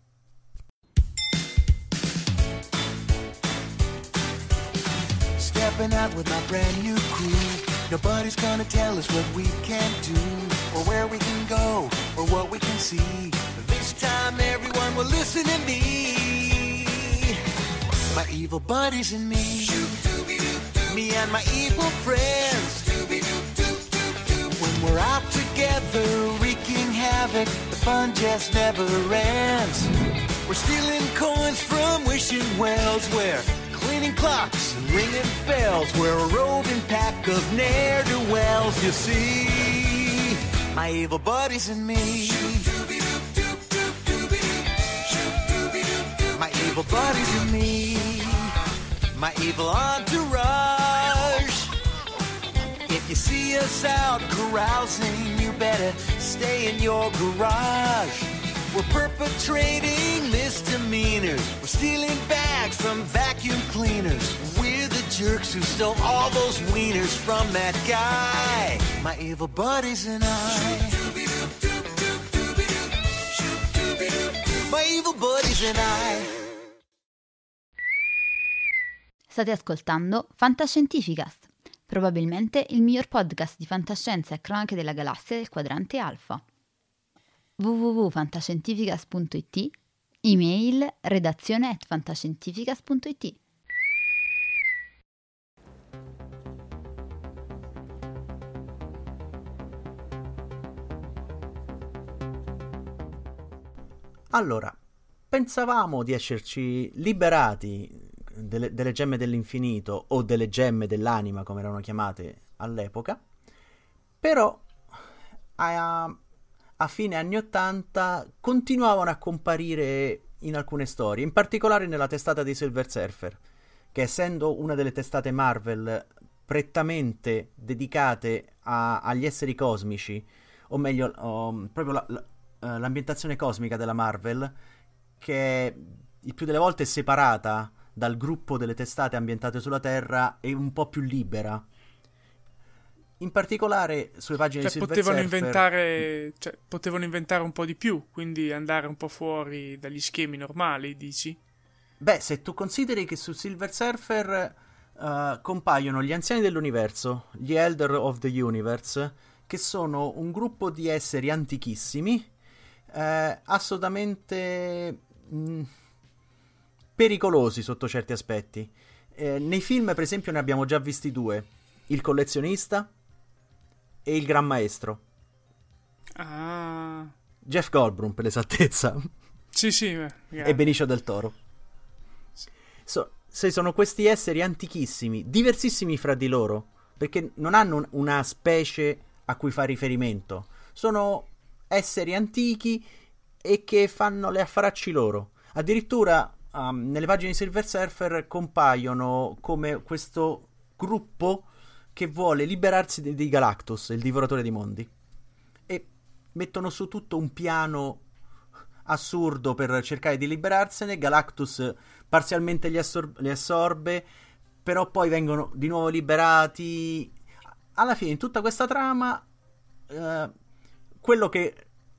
Stepping out with my brand new crew. Nobody's gonna tell us what we can do, or where we can go, or what we can see. This time everyone will listen to me. My evil buddies and me. Me and my evil friends. When we're out together wreaking havoc, the fun just never ends. We're stealing coins from wishing wells where cleaning clocks and ringing bells. We're a roving pack of ne'er-do-wells, you see. My evil buddies and me. My evil buddies and me. My evil entourage. If you see us out carousing, you better stay in your garage. We're perpetrating misdemeanors. We're stealing bags from vacuum cleaners. Jerks who stole all those wieners from that guy. My evil buddies and I. My evil buddies and I. State ascoltando Fantascientificast, probabilmente il miglior podcast di fantascienza e cronache della galassia del quadrante alfa www.fantascientificas.it, email redazione at fantascientificas.it. Allora, pensavamo di esserci liberati delle, delle, gemme dell'infinito o delle gemme dell'anima, come erano chiamate all'epoca, però a, a fine anni 80 continuavano a comparire in alcune storie, in particolare nella testata di Silver Surfer, che essendo una delle testate Marvel prettamente dedicate a, agli esseri cosmici, o meglio, um, proprio la, la, uh, l'ambientazione cosmica della Marvel, che il più delle volte è separata dal gruppo delle testate ambientate sulla Terra e un po' più libera in particolare sulle pagine cioè, di Silver potevano Surfer... inventare, cioè, potevano inventare un po' di più, quindi andare un po' fuori dagli schemi normali, dici? Beh, se tu consideri che su Silver Surfer uh, compaiono gli anziani dell'universo, gli Elder of the Universe, che sono un gruppo di esseri antichissimi, eh, assolutamente mh, mm, pericolosi sotto certi aspetti. Eh, nei film, per esempio, ne abbiamo già visti due. Il collezionista e il Gran Maestro. Ah. Jeff Goldblum, per l'esattezza. Sì, sì. e Benicio del Toro. So, se sono questi esseri antichissimi, diversissimi fra di loro, perché non hanno un, una specie a cui fa riferimento. Sono esseri antichi e che fanno le affaracci loro. Addirittura um, nelle pagine di Silver Surfer compaiono come questo gruppo che vuole liberarsi di, di Galactus, il divoratore di mondi. E mettono su tutto un piano assurdo per cercare di liberarsene. Galactus parzialmente li, assor- li assorbe, però poi vengono di nuovo liberati. Alla fine, in tutta questa trama, eh, quello che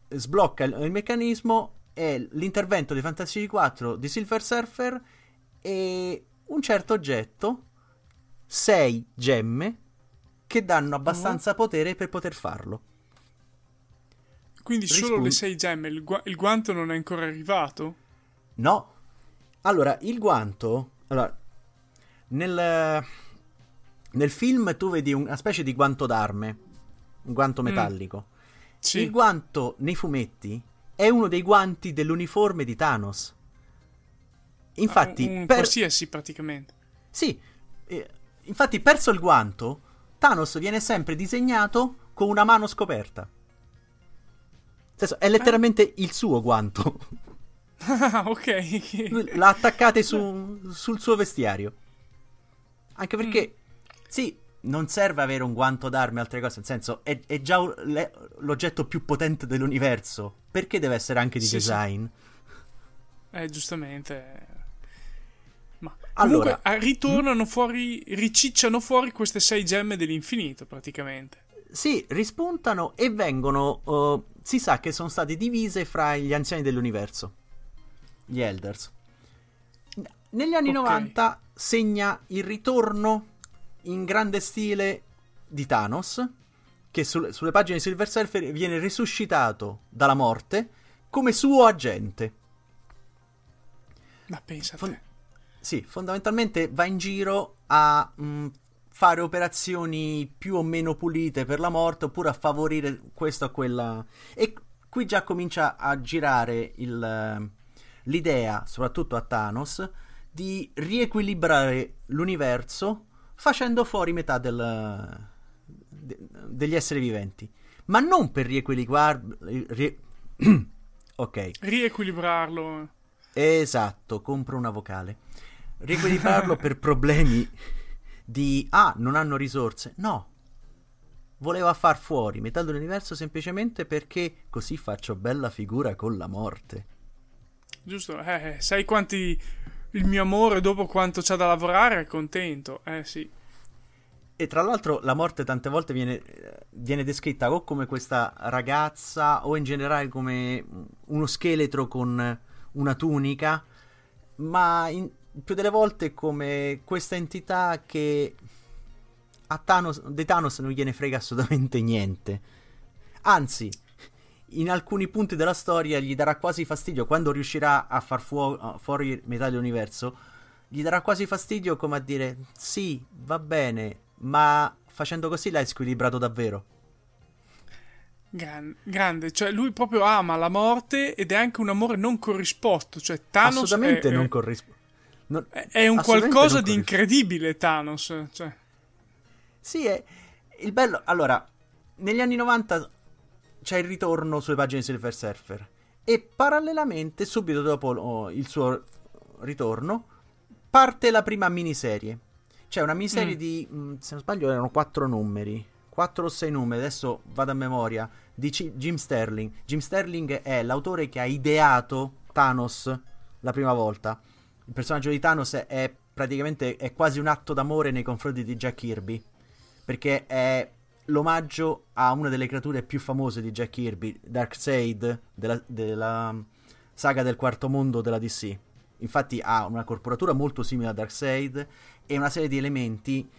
sblocca il, il, meccanismo è l'intervento di Fantasy 4 di Silver Surfer e un certo oggetto, 6 gemme, che danno abbastanza uh-huh. potere per poter farlo. Quindi Rispun- solo le sei gemme, il, gu- il, guanto non è ancora arrivato? No. Allora, il guanto... Allora, nel, nel film tu vedi una specie di guanto d'arme, un guanto mm. metallico. Mm. Sì. Il guanto nei fumetti è uno dei guanti dell'uniforme di Thanos. Infatti, un, un per... qualsiasi praticamente. Sì, eh, infatti, perso il guanto, Thanos viene sempre disegnato con una mano scoperta. Senso, è letteralmente eh. il suo guanto. Ah, ok. L'ha attaccata su, sul suo vestiario. Anche perché, mm. sì, non serve avere un guanto d'armi o altre cose, nel senso, è, è già le, l'oggetto più potente dell'universo. Perché deve essere anche di sì, design? Sì. Eh, giustamente. Ma allora, comunque, ritornano fuori, ricicciano fuori queste sei gemme dell'infinito, praticamente. Sì, rispuntano e vengono. Uh, si sa che sono state divise fra gli anziani dell'universo, gli Elders. Negli anni okay. 90 segna il ritorno in grande stile di Thanos, che sul, sulle pagine di Silver Surfer viene risuscitato dalla morte come suo agente. Ma pensa Fon- Sì, fondamentalmente va in giro a mh, mm, fare operazioni più o meno pulite per la morte oppure a favorire questa o quella. E qui già comincia a girare il, l'idea, soprattutto a Thanos, di riequilibrare l'universo facendo fuori metà del, de, degli esseri viventi. Ma non per riequilibrarlo. Rie... ok. Riequilibrarlo. Esatto, compro una vocale. Riequilibrarlo per problemi di ah, non hanno risorse. No. Voleva far fuori metà dell'universo semplicemente perché così faccio bella figura con la morte. Giusto, eh, eh sai quanti il mio amore dopo quanto c'ha da lavorare è contento, eh sì. E tra l'altro la morte tante volte viene, viene, descritta o come questa ragazza o in generale come uno scheletro con una tunica, ma in, più delle volte come questa entità che a Thanos, di Thanos non gliene frega assolutamente niente. Anzi, in alcuni punti della storia gli darà quasi fastidio quando riuscirà a far fu- fuori metà dell'universo. Gli darà quasi fastidio come a dire: Sì, va bene, ma facendo così l'hai squilibrato davvero. Gran- grande, cioè lui proprio ama la morte ed è anche un amore non corrisposto. Cioè, Thanos Assolutamente è, non corrisponde. Non, è un qualcosa di incredibile, Thanos. Cioè. Sì, è il bello. Allora, negli anni 90 c'è il ritorno sulle pagine di Silver Surfer. E parallelamente, subito dopo oh, il suo ritorno, parte la prima miniserie. C'è una miniserie mm. di, mm, se non sbaglio, erano quattro numeri. Quattro o sei numeri, adesso vado a memoria. Di C- Jim Sterling. Jim Sterling è l'autore che ha ideato Thanos la prima volta. Il personaggio di Thanos è, è praticamente è quasi un atto d'amore nei confronti di Jack Kirby. Perché è l'omaggio a una delle creature più famose di Jack Kirby, Darkseid, della, della saga del quarto mondo della DC. Infatti ha una corporatura molto simile a Darkseid e una serie di elementi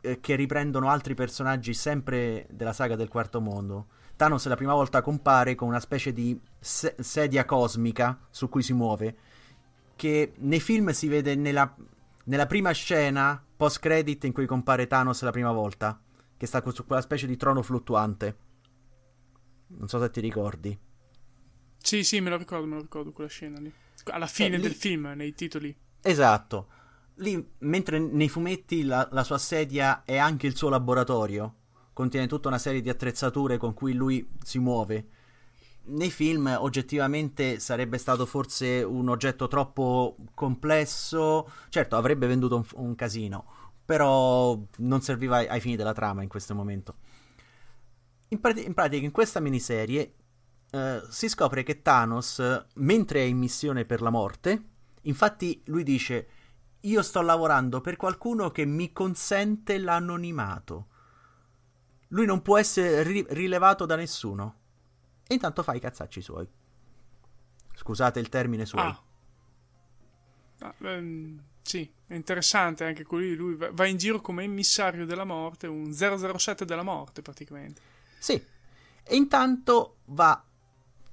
eh, che riprendono altri personaggi sempre della saga del quarto mondo. Thanos la prima volta compare con una specie di se- sedia cosmica su cui si muove, che nei film si vede nella, nella prima scena post credit in cui compare Thanos la prima volta che sta su quella specie di trono fluttuante. Non so se ti ricordi. Sì, sì, me lo ricordo, me lo ricordo quella scena lì. Alla fine eh, lì... del film, nei titoli. Esatto. Lì, mentre nei fumetti la, la, sua sedia è anche il suo laboratorio, contiene tutta una serie di attrezzature con cui lui si muove. Nei film oggettivamente sarebbe stato forse un oggetto troppo complesso. Certo, avrebbe venduto un, un casino però non serviva ai, ai fini della trama in questo momento. In, prat- in pratica, in questa miniserie eh, si scopre che Thanos, mentre è in missione per la morte, infatti lui dice: Io sto lavorando per qualcuno che mi consente l'anonimato. Lui non può essere ri- rilevato da nessuno. E intanto fa i cazzacci suoi. Scusate il termine suoi. Ah. Ah, ehm, sì, è interessante anche qui. Lui va in giro come emissario della morte, un 007 della morte praticamente. Sì, e intanto va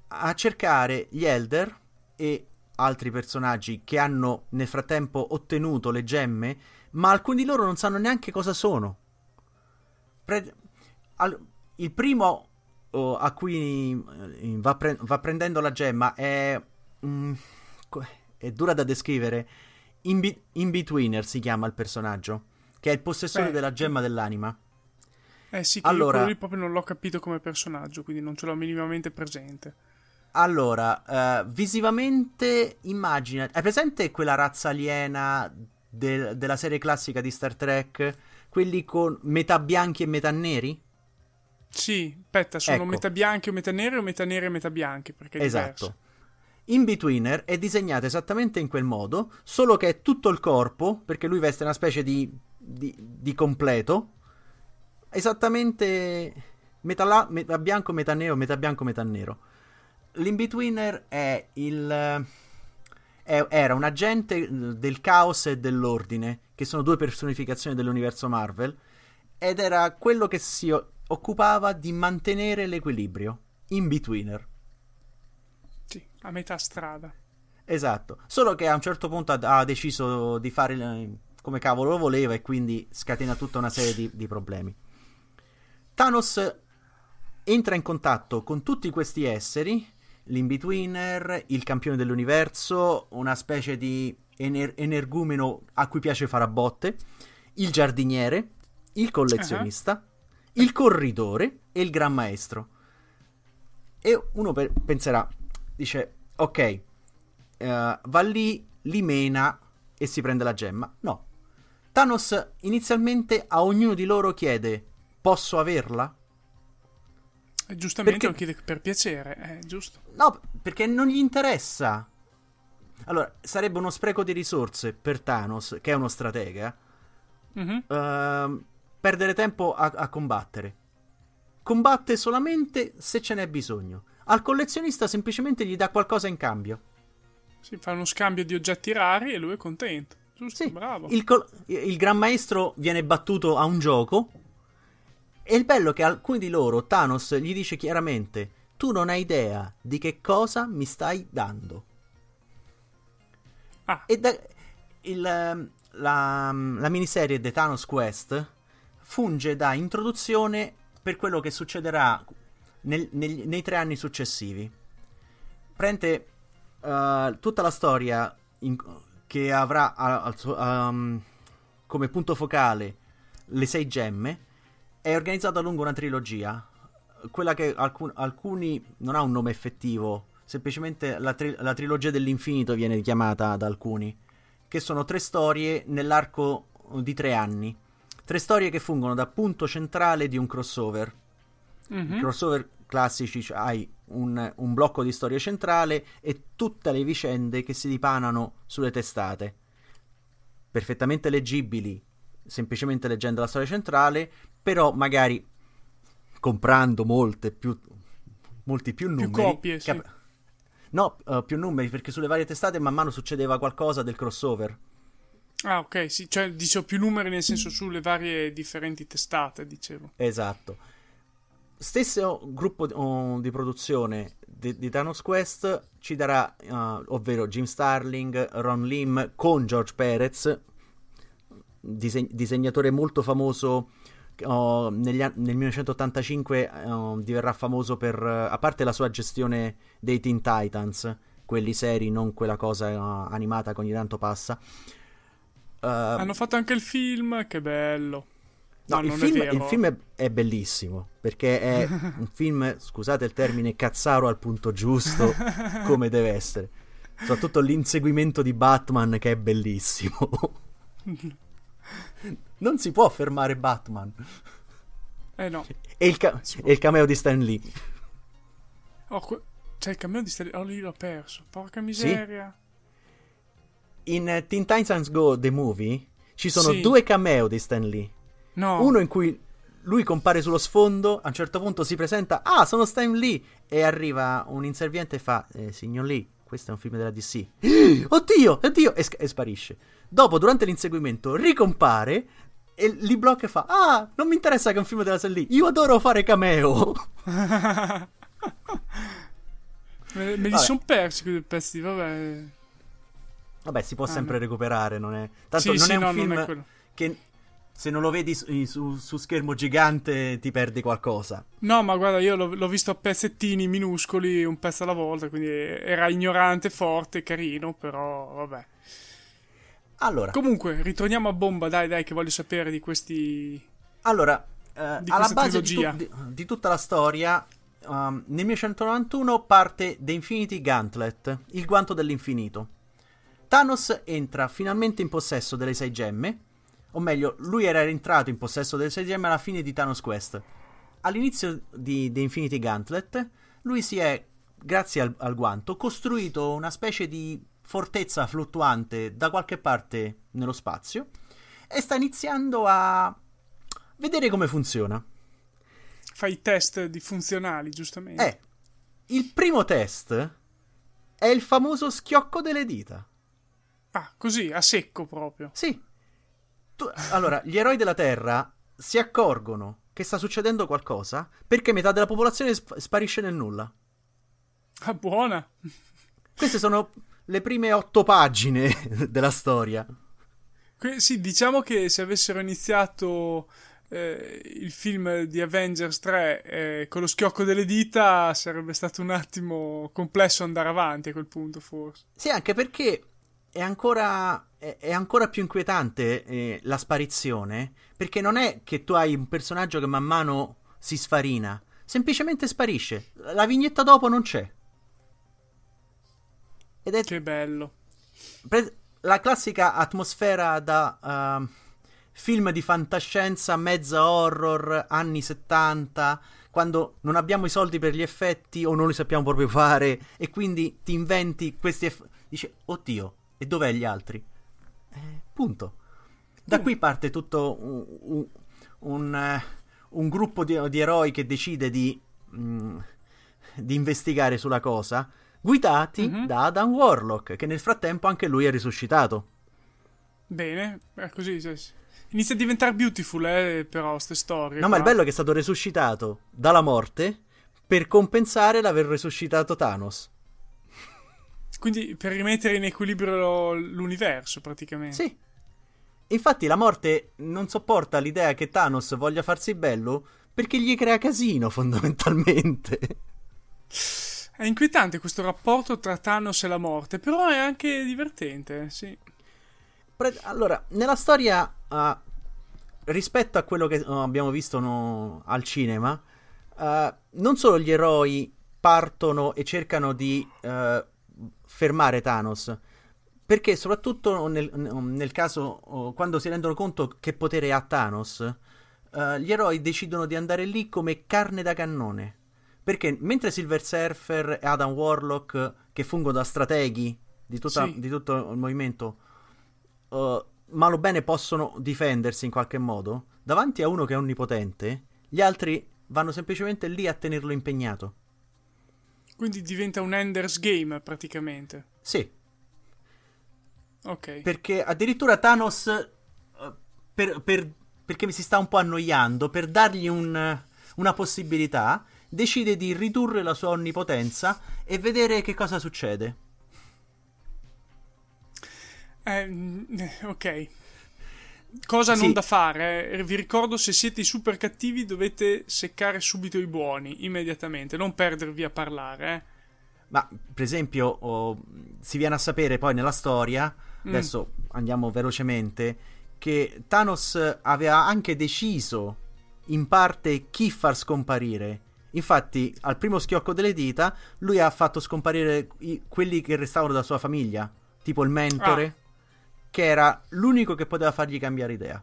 a cercare gli Elder e altri personaggi che hanno nel frattempo ottenuto le gemme, ma alcuni di loro non sanno neanche cosa sono. Pre- al- il primo oh, a cui eh, va, pre- va, prendendo la gemma è, mm, è dura da descrivere In-Betweener si chiama il personaggio, che è il possessore Beh. della gemma dell'anima. Eh sì, che Allora- io lì proprio non l'ho capito come personaggio, quindi non ce l'ho minimamente presente. Allora, eh, visivamente immagina... Hai presente quella razza aliena del- della serie classica di Star Trek? Quelli con metà bianchi e metà neri? Sì, aspetta, sono Ecco. metà bianchi o metà neri o metà neri e metà bianchi, perché è Esatto. diverso. In-Betweener è disegnato esattamente in quel modo, solo che è tutto il corpo, perché lui veste una specie di, di, di completo, esattamente metà, la- metà bianco, metà nero, metà bianco, metà nero. L'In-Betweener è il... era un agente del caos e dell'ordine, che sono due personificazioni dell'universo Marvel, ed era quello che si occupava di mantenere l'equilibrio. In-Betweener. Sì, a metà strada. Esatto, solo che a un certo punto ha, ha deciso di fare come cavolo lo voleva e quindi scatena tutta una serie di, di problemi. Thanos entra in contatto con tutti questi esseri, l'Inbetweener, il campione dell'universo, una specie di ener- energumeno a cui piace fare a botte, il giardiniere, il collezionista, il corridore e il gran maestro. E uno pe- penserà, dice, ok, eh, va lì, li mena e si prende la gemma. No. Thanos inizialmente a ognuno di loro chiede, posso averla? E giustamente Perché- lo chiede per piacere, è giusto. No, perché non gli interessa. Allora, sarebbe uno spreco di risorse per Thanos, che è uno stratega, Mhm. ehm, perdere tempo a, a combattere. Combatte solamente se ce n'è bisogno. Al collezionista semplicemente gli dà qualcosa in cambio. Si fa uno scambio di oggetti rari e lui è contento. Giusto, Sì, bravo. il, col- il Gran Maestro viene battuto a un gioco. E il bello è che alcuni di loro, Thanos gli dice chiaramente: Tu non hai idea di che cosa mi stai dando. Ah, E da- il, ehm, la, la miniserie The Thanos Quest funge da introduzione per quello che succederà nel- negli- nei tre anni successivi. Prende eh, tutta la storia in- che avrà al suo- um, come punto focale le sei gemme. È organizzata lungo una trilogia. Quella che alcun- alcuni non ha un nome effettivo, semplicemente la, tri- la trilogia dell'infinito viene chiamata da alcuni. Che sono tre storie nell'arco di tre anni. Tre storie che fungono da punto centrale di un crossover. mhm. Crossover classici cioè hai un, un blocco di storia centrale e tutte le vicende che si dipanano sulle testate. Perfettamente leggibili, semplicemente leggendo la storia centrale, però magari comprando molte più, molti più numeri. copie, sì. No, eh, più numeri perché sulle varie testate man mano succedeva qualcosa del crossover. Ah, ok, sì, cioè dicevo più numeri nel senso sulle varie differenti testate, dicevo. Esatto. Stesso gruppo di, oh, di produzione di, di Thanos Quest ci darà, eh, ovvero Jim Starling, Ron Lim con George Perez, dise- disegnatore molto famoso. oh, negli nel 1985 oh, diverrà famoso per, a parte la sua gestione dei Teen Titans, quelli seri, non quella cosa eh, animata che ogni tanto passa. Eh, Hanno fatto anche il film, che bello. No, il, film, il film è, è bellissimo perché è un film, scusate il termine, cazzaro al punto giusto, come deve essere. Soprattutto l'inseguimento di Batman che è bellissimo. non si può fermare Batman. Eh no. E il, ca- e il cameo di Stan Lee. Oh, que- c'è il camion di Stanley. Oh, lì l'ho perso. Porca miseria. In eh, Teen Titans Go The Movie ci sono Sì. due cameo di Stan Lee. No. Uno in cui lui compare sullo sfondo, a un certo punto si presenta, ah, sono Stan Lee, e arriva un inserviente e fa, eh, signor Lee, questo è un film della DC. oddio, oddio, e, sc- e sparisce. Dopo, durante l'inseguimento, ricompare e li blocca e fa, ah, non mi interessa che è un film della Stan Lee, io adoro fare cameo. me, me li sono persi quei pezzi, vabbè. Vabbè, si può Ah, sempre no. recuperare, non è... Tanto sì, non sì, è un no, film non è quello. che se non lo vedi su, su- su schermo gigante ti perdi qualcosa. No, ma guarda, io l'ho, l'ho visto a pezzettini minuscoli, un pezzo alla volta, quindi era ignorante, forte, carino, però vabbè. Allora, Comunque, ritorniamo a bomba, dai, dai, che voglio sapere di questi. allora eh, Di alla base di, tu- di- di tutta la storia, um, nel 1991 parte The Infinity Gauntlet, il guanto dell'infinito. Thanos entra finalmente in possesso delle sei gemme, o meglio, lui era entrato in possesso delle sei gemme alla fine di Thanos Quest. All'inizio di The Infinity Gauntlet, lui si è, grazie al, al guanto, costruito una specie di fortezza fluttuante da qualche parte nello spazio e sta iniziando a vedere come funziona. Fai i test di funzionali, giustamente. Eh, il primo test è il famoso schiocco delle dita. Ah, così, a secco proprio. Sì. Tu- allora, gli eroi della Terra si accorgono che sta succedendo qualcosa perché metà della popolazione sp- sparisce nel nulla. Ah, buona. Queste sono le prime otto pagine della storia. Que- sì, diciamo che se avessero iniziato eh, il film di Avengers 3 eh, con lo schiocco delle dita sarebbe stato un attimo complesso andare avanti a quel punto, forse. Sì, anche perché è ancora, è, è ancora più inquietante eh, la sparizione, perché non è che tu hai un personaggio che man mano si sfarina, semplicemente sparisce. La vignetta dopo non c'è. Ed è Che bello. pre- la classica atmosfera da ehm, film di fantascienza, mezza horror, anni 70, quando non abbiamo i soldi per gli effetti o non li sappiamo proprio fare e quindi ti inventi questi effetti. Dice, oddio, e dov'è gli altri? Eh, punto. Da qui parte tutto un, un- un, eh, un gruppo di, di eroi che decide di, mm, di investigare sulla cosa, guidati Mhm. da Adam Warlock, che nel frattempo anche lui è risuscitato. Bene, è così. sì, sì. Inizia a diventare beautiful, eh, però, queste storie. No, ma il qua. bello è che è stato resuscitato dalla morte per compensare l'aver resuscitato Thanos. Quindi per rimettere in equilibrio l'universo, praticamente. Sì. Infatti la morte non sopporta l'idea che Thanos voglia farsi bello perché gli crea casino, fondamentalmente. È inquietante questo rapporto tra Thanos e la morte, però è anche divertente, sì. Allora, nella storia, ah, rispetto a quello che oh, abbiamo visto no, al cinema, ah, non solo gli eroi partono e cercano di eh, fermare Thanos, perché soprattutto nel, nel caso oh, quando si rendono conto che potere ha Thanos, eh, gli eroi decidono di andare lì come carne da cannone. Perché mentre Silver Surfer e Adam Warlock, che fungono da strateghi di, tutta- Sì. di tutto il movimento, uh, malo bene possono difendersi in qualche modo, davanti a uno che è onnipotente, gli altri vanno semplicemente lì a tenerlo impegnato. Quindi diventa un Ender's Game, praticamente. Sì, Ok. perché addirittura Thanos, eh, per- per- perché si sta un po' annoiando, per dargli un- una possibilità, decide di ridurre la sua onnipotenza e vedere che cosa succede. Eh, mm, eh, ok. Cosa Sì. non da fare? eh. Vi ricordo, se siete i super cattivi dovete seccare subito i buoni, immediatamente, non perdervi a parlare. Eh. Ma per esempio, oh, si viene a sapere poi nella storia, Mm. adesso andiamo velocemente, che Thanos aveva anche deciso in parte chi far scomparire. Infatti, al primo schiocco delle dita, lui ha fatto scomparire i- quelli che restavano della sua famiglia, tipo il mentore, che era l'unico che poteva fargli cambiare idea.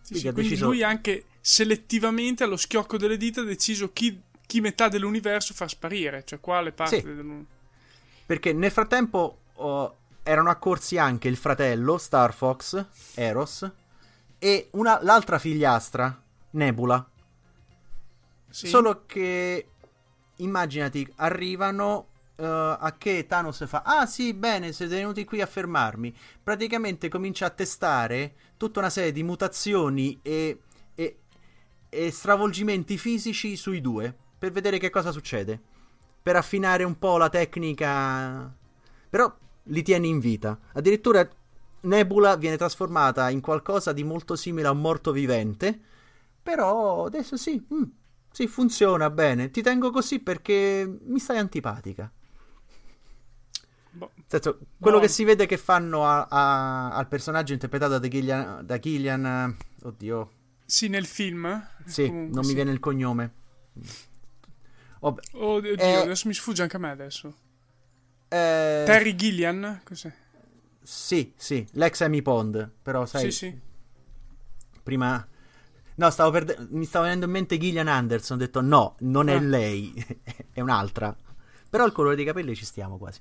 Sì, Quindi sì, ha quindi deciso- lui anche selettivamente allo schiocco delle dita ha deciso chi, chi metà dell'universo far sparire, cioè quale parte Sì. del... Perché nel frattempo oh, erano accorsi anche il fratello, Star Fox, Eros, e una- l'altra figliastra, Nebula. Sì. Solo che immaginati, arrivano eh, a che Thanos fa: Ah, sì, bene, siete venuti qui a fermarmi. Praticamente comincia a testare tutta una serie di mutazioni e, e- e stravolgimenti fisici sui due per vedere che cosa succede. Per affinare un po' la tecnica. Però li tiene in vita. Addirittura Nebula viene trasformata in qualcosa di molto simile a un morto vivente. Però adesso sì, mm, sì, funziona bene. Ti tengo così perché mi stai antipatica. Senso, quello No. che si vede che fanno a- a- al personaggio interpretato da Killian, da Killian, oddio, Sì, nel film. sì, Comunque, non sì. mi viene il cognome. Vabbè, Oh, Dio, Eh, adesso mi sfugge anche a me adesso. eh, Terry Gillian? Cos'è? Sì, sì, l'ex Amy Pond, però sai, Sì, sì. prima... No, stavo perde- mi stava venendo in mente Gillian Anderson, ho detto no, non è Ah. lei, è un'altra. Però il colore dei capelli ci stiamo quasi.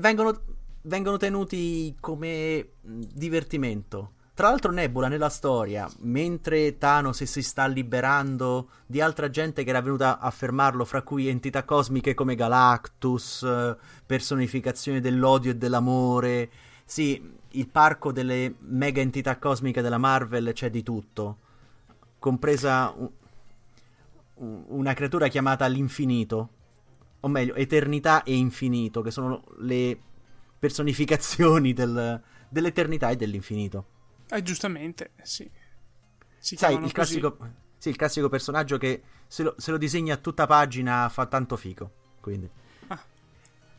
Vengono, vengono tenuti come divertimento. Tra l'altro Nebula nella storia, mentre Thanos si sta liberando di altra gente che era venuta a fermarlo, fra cui entità cosmiche come Galactus, eh, personificazioni dell'odio e dell'amore, sì, il parco delle mega entità cosmiche della Marvel c'è di tutto, compresa un- un- una creatura chiamata l'infinito, o meglio, eternità e infinito, che sono le personificazioni del- dell'eternità e dell'infinito. Eh, giustamente, sì. Si Sai, il classico, sì, il classico personaggio che se lo, se lo disegni a tutta pagina fa tanto fico. Quindi. Ah.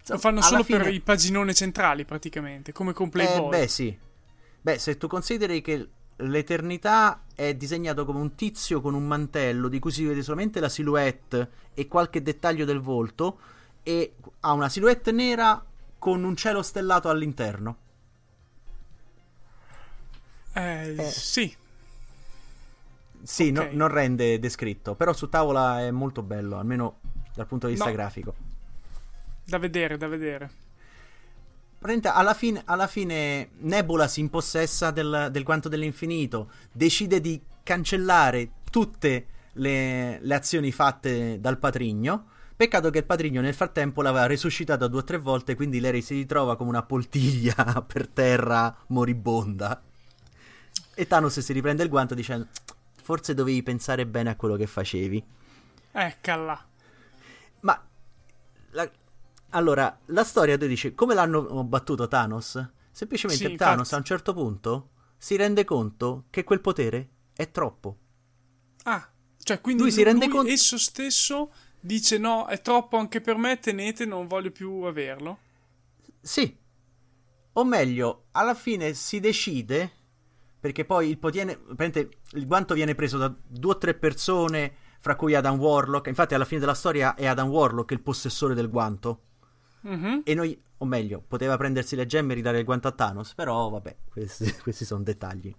Lo fanno alla solo fine- per i paginone centrali, praticamente, come con Eh, Playboy. beh, sì. Beh, se tu consideri che l'eternità è disegnato come un tizio con un mantello di cui si vede solamente la silhouette e qualche dettaglio del volto e ha una silhouette nera con un cielo stellato all'interno. Eh, Eh. sì. Sì, no- Ok. non rende descritto, però su tavola è molto bello, almeno dal punto di vista No. grafico. Da vedere, da vedere. Alla fine, alla fine Nebula si impossessa del, del guanto dell'infinito, decide di cancellare tutte le, le azioni fatte dal patrigno. Peccato che il patrigno nel frattempo l'aveva resuscitata due o tre volte, quindi lei si ritrova come una poltiglia per terra moribonda. E Thanos si riprende il guanto dicendo: Forse dovevi pensare bene a quello che facevi. Eccola. Ma la- allora, la storia tu dici come l'hanno battuto Thanos? Semplicemente Sì, Thanos infatti. a un certo punto si rende conto che quel potere è troppo. Ah, cioè quindi Lui si rende lui conto- esso stesso dice no, è troppo anche per me, tenete, non voglio più averlo. Sì. O meglio, alla fine si decide perché poi il potere praticamente il guanto viene preso da due o tre persone, fra cui Adam Warlock. Infatti alla fine della storia è Adam Warlock il possessore del guanto. Mhm. E noi, o meglio, poteva prendersi le gemme e ridare il guanto a Thanos, però vabbè, questi, questi sono dettagli.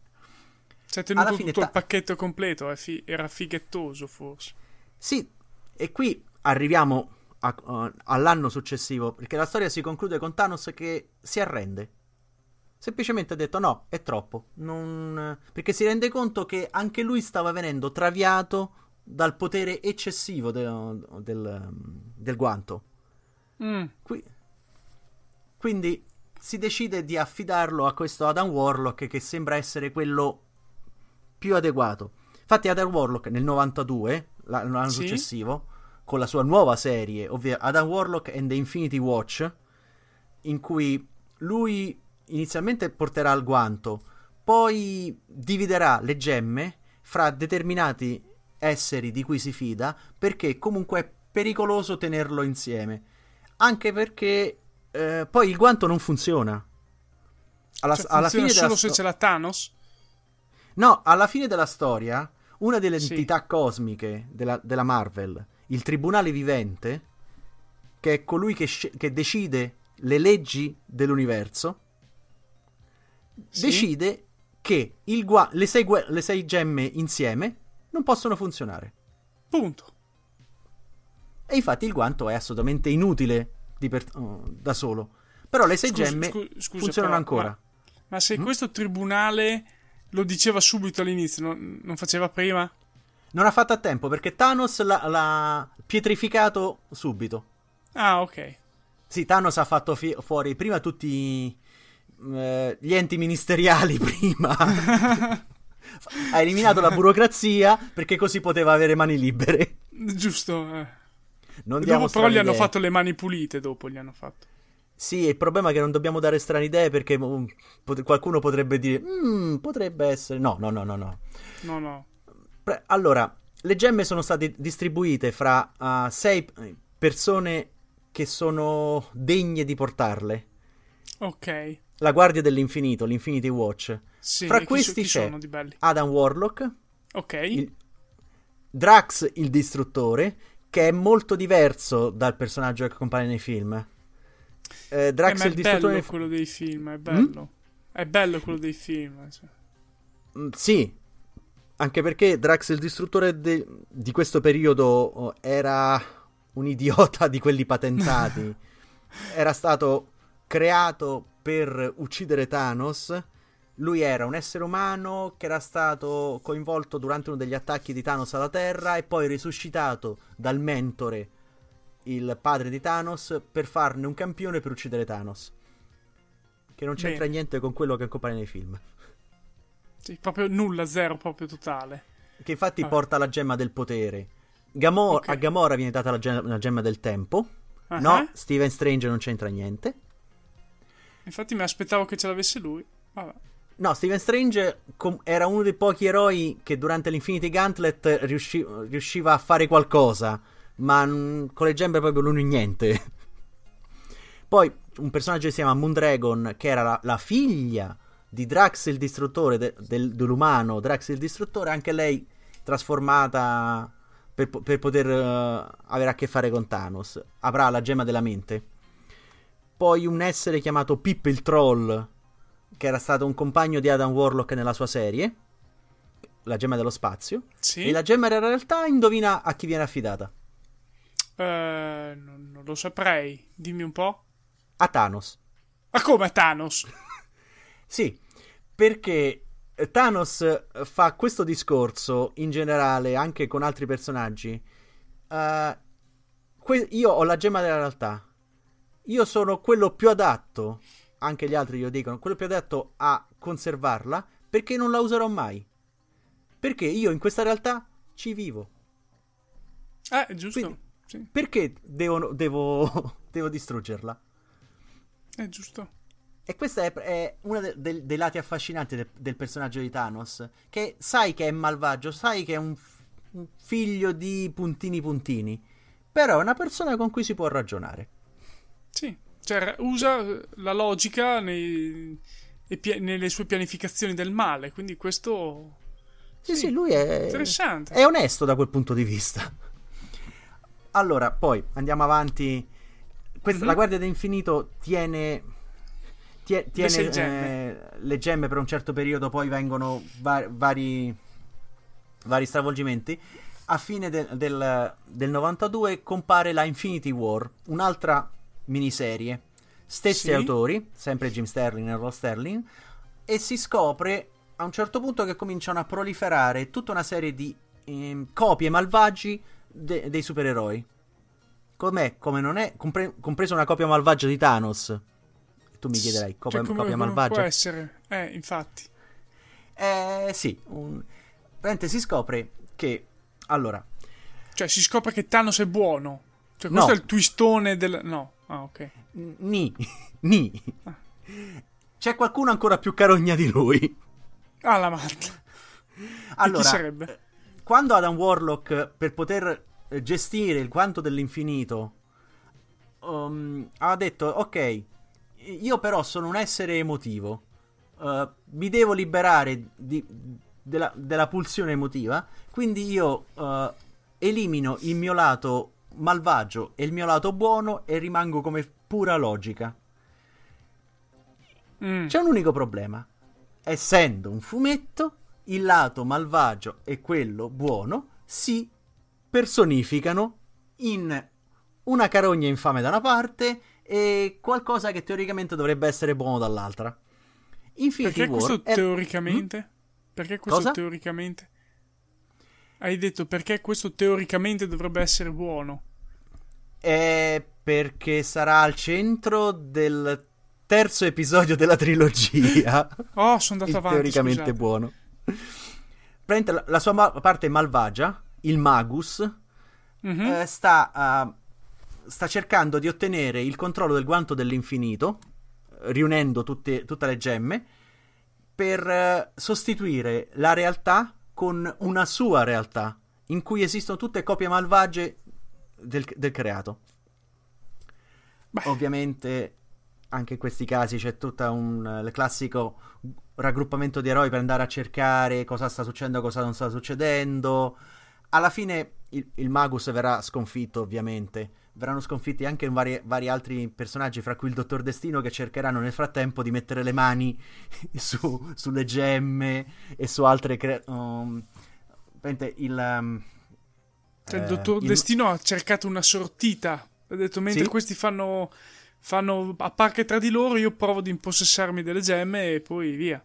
Si è tenuto tutto il ta- pacchetto completo, era fighettoso forse. Sì, e qui arriviamo a- a- all'anno successivo, perché la storia si conclude con Thanos che si arrende. Semplicemente ha detto no, è troppo. Non... Perché si rende conto che anche lui stava venendo traviato dal potere eccessivo del, del- del guanto. Mm. Qui- Quindi si decide di affidarlo a questo Adam Warlock che sembra essere quello più adeguato. Infatti Adam Warlock nel 92, la- l'anno Sì. successivo, con la sua nuova serie, ovvero Adam Warlock and the Infinity Watch, in cui lui inizialmente porterà il guanto, poi dividerà le gemme fra determinati esseri di cui si fida, perché comunque è pericoloso tenerlo insieme. Anche perché eh, poi il guanto non funziona. Alla, Cioè, alla funziona fine solo se sto- ce l'ha Thanos? No, alla fine della storia, una delle Sì. entità cosmiche della, della Marvel, il Tribunale Vivente, che è colui che, sce- che decide le leggi dell'universo, Sì. decide che il gua- le, sei gue- le sei gemme insieme non possono funzionare. Punto. E infatti il guanto è assolutamente inutile per- oh, da solo. Però le sei Scusa- gemme scu- scusa, funzionano però, ancora. Ma, ma se Mm? questo tribunale lo diceva subito all'inizio, non, non faceva prima? Non ha fatto a tempo perché Thanos l'ha, l'ha pietrificato subito. Ah, ok. Sì, Thanos ha fatto fi- fuori prima tutti eh, gli enti ministeriali prima. ha eliminato la burocrazia perché così poteva avere mani libere. Giusto. eh. Non Dopo però gli strane hanno idee. fatto le mani pulite, dopo gli hanno fatto. Sì, il problema è che non dobbiamo dare strane idee perché mm, pot- qualcuno potrebbe dire "Mm, potrebbe essere no, no, no, no, no. No, no. Pre- allora, le gemme sono state distribuite fra uh, sei persone che sono degne di portarle. Ok. La Guardia dell'Infinito, l'Infinity Watch. Sì, Fra so- questi chi c'è? Adam Warlock, Ok. il- Drax il Distruttore, che è molto diverso dal personaggio che compare nei film. Eh, Eh, Drax è il Distruttore bello nei- quello dei film, è bello. È bello quello dei film. cioè. Mm, Sì, anche perché Drax il distruttore de- di questo periodo oh, era un idiota di quelli patentati. era stato creato per uccidere Thanos. Lui era un essere umano che era stato coinvolto durante uno degli attacchi di Thanos alla Terra e poi risuscitato dal mentore, il padre di Thanos, per farne un campione per uccidere Thanos. Che non c'entra Bene. niente con quello che compare nei film. Sì, proprio nulla, zero, proprio totale. Che infatti Ah. porta la gemma del potere. Gamo- Ok. A Gamora viene data la, gem- la gemma del tempo. Ah, No? Steven Strange non c'entra niente. Infatti mi aspettavo che ce l'avesse lui. Vabbè. No, Steven Strange com- era uno dei pochi eroi che durante l'Infinity Gauntlet riusci- riusciva a fare qualcosa, ma mm, con le gemme proprio lui niente. Poi un personaggio che si chiama Moondragon, che era la, la figlia di Drax il distruttore, de- del- dell'umano Drax il distruttore, anche lei trasformata per, po- per poter eh, avere a che fare con Thanos. Avrà la gemma della mente. Poi un essere chiamato Pip il Troll, che era stato un compagno di Adam Warlock nella sua serie, la gemma dello spazio. Sì. E la gemma in realtà indovina a chi viene affidata. Eh, non, non lo saprei. Dimmi un po'. A Thanos. Ma come Thanos? Sì, perché Thanos fa questo discorso in generale anche con altri personaggi. Eh, que- io ho la gemma della realtà. Io sono quello più adatto, anche gli altri glielo dicono, quello più adatto a conservarla perché non la userò mai. Perché io in questa realtà ci vivo. Eh, giusto. Quindi- Sì, Perché devo, devo, devo distruggerla? è giusto. E questo è, è uno de- del- dei lati affascinanti del, del personaggio di Thanos. Che sai che è malvagio, sai che è un, un figlio di puntini puntini. Però è una persona con cui si può ragionare. Sì. Cioè, usa eh, la logica nei- nelle sue pianificazioni del male. Quindi questo... Sì, sì, Sì, lui è. interessante. È onesto da quel punto di vista. Allora, poi andiamo avanti. Questa- Mhm. La Guardia dell'Infinito tiene. tie- tiene sei eh, gemme. le gemme per un certo periodo, poi vengono va- vari, vari stravolgimenti. A fine del, del, del 92 compare la Infinity War, un'altra miniserie. Stessi Sì. autori, sempre Jim Sterling e Ross Sterling, e si scopre a un certo punto che cominciano a proliferare tutta una serie di ehm, copie malvagi de- dei supereroi. Com'è, come non è, compre- compresa una copia malvagia di Thanos. Tu mi chiederai, copia, Cioè, come, copia come malvagia? può essere? Eh, infatti. Eh sì, un... praticamente si scopre che, allora, Cioè, si scopre che Thanos è buono. Cioè, questo No. è il twistone del... No. Ah, ok. ni, ni, c'è qualcuno ancora più carogna di lui. Ah, la Marta. Allora, sarebbe? eh, quando Adam Warlock, per poter eh, gestire il quanto dell'infinito, um, ha detto, ok, io però sono un essere emotivo, eh, mi devo liberare di- della, della pulsione emotiva, quindi io eh, elimino il mio lato malvagio e il mio lato buono e rimango come pura logica. Mm. C'è un unico problema. Essendo un fumetto, il lato malvagio e quello buono si personificano in una carogna infame da una parte e qualcosa che teoricamente dovrebbe essere buono dall'altra. Infinity Perché War questo è- teoricamente? Perché questo Cosa? teoricamente? Hai detto perché questo teoricamente dovrebbe essere buono. è perché sarà al centro del terzo episodio della trilogia. Oh, sono andato avanti. teoricamente scusate. buono. Praticamente la, la sua ma- parte malvagia, il Magus, Mhm. eh, sta, ah, sta cercando di ottenere il controllo del guanto dell'infinito, riunendo tutte, tutte le gemme, per eh, sostituire la realtà con una sua realtà, in cui esistono tutte copie malvagie del, del creato. Beh. Ovviamente anche in questi casi c'è tutto un il classico raggruppamento di eroi per andare a cercare cosa sta succedendo, cosa non sta succedendo. Alla fine il, il Magus verrà sconfitto, ovviamente. Verranno sconfitti anche vari, vari, altri personaggi, fra cui il Dottor Destino, che cercheranno nel frattempo di mettere le mani su, sulle gemme e su altre. Cre- um, il, um, cioè, il Dottor eh, Destino il... ha cercato una sortita. Ha detto: mentre sì? questi fanno fanno a parche tra di loro, io provo ad impossessarmi delle gemme e poi via.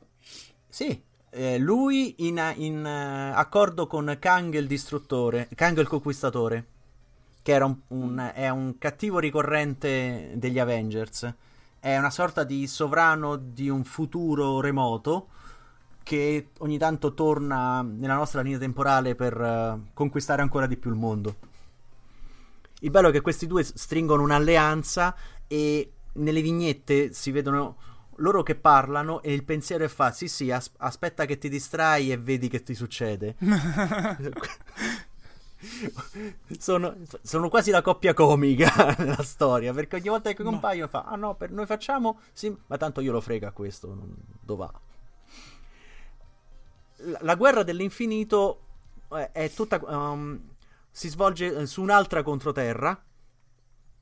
Sì, eh, lui in, in uh, accordo con Kang il distruttore, Kang il conquistatore, che era un, un, è un cattivo ricorrente degli Avengers. È una sorta di sovrano di un futuro remoto che ogni tanto torna nella nostra linea temporale per uh, conquistare ancora di più il mondo. Il bello è che questi due stringono un'alleanza e nelle vignette si vedono loro che parlano e il pensiero è fa sì sì as- aspetta che ti distrai e vedi che ti succede sono, sono, quasi la coppia comica nella storia perché ogni volta che no. compaiono fa ah no per noi facciamo sì ma tanto io lo frega questo non, dove va la, la, guerra dell'infinito è, è tutta um, si svolge su un'altra controterra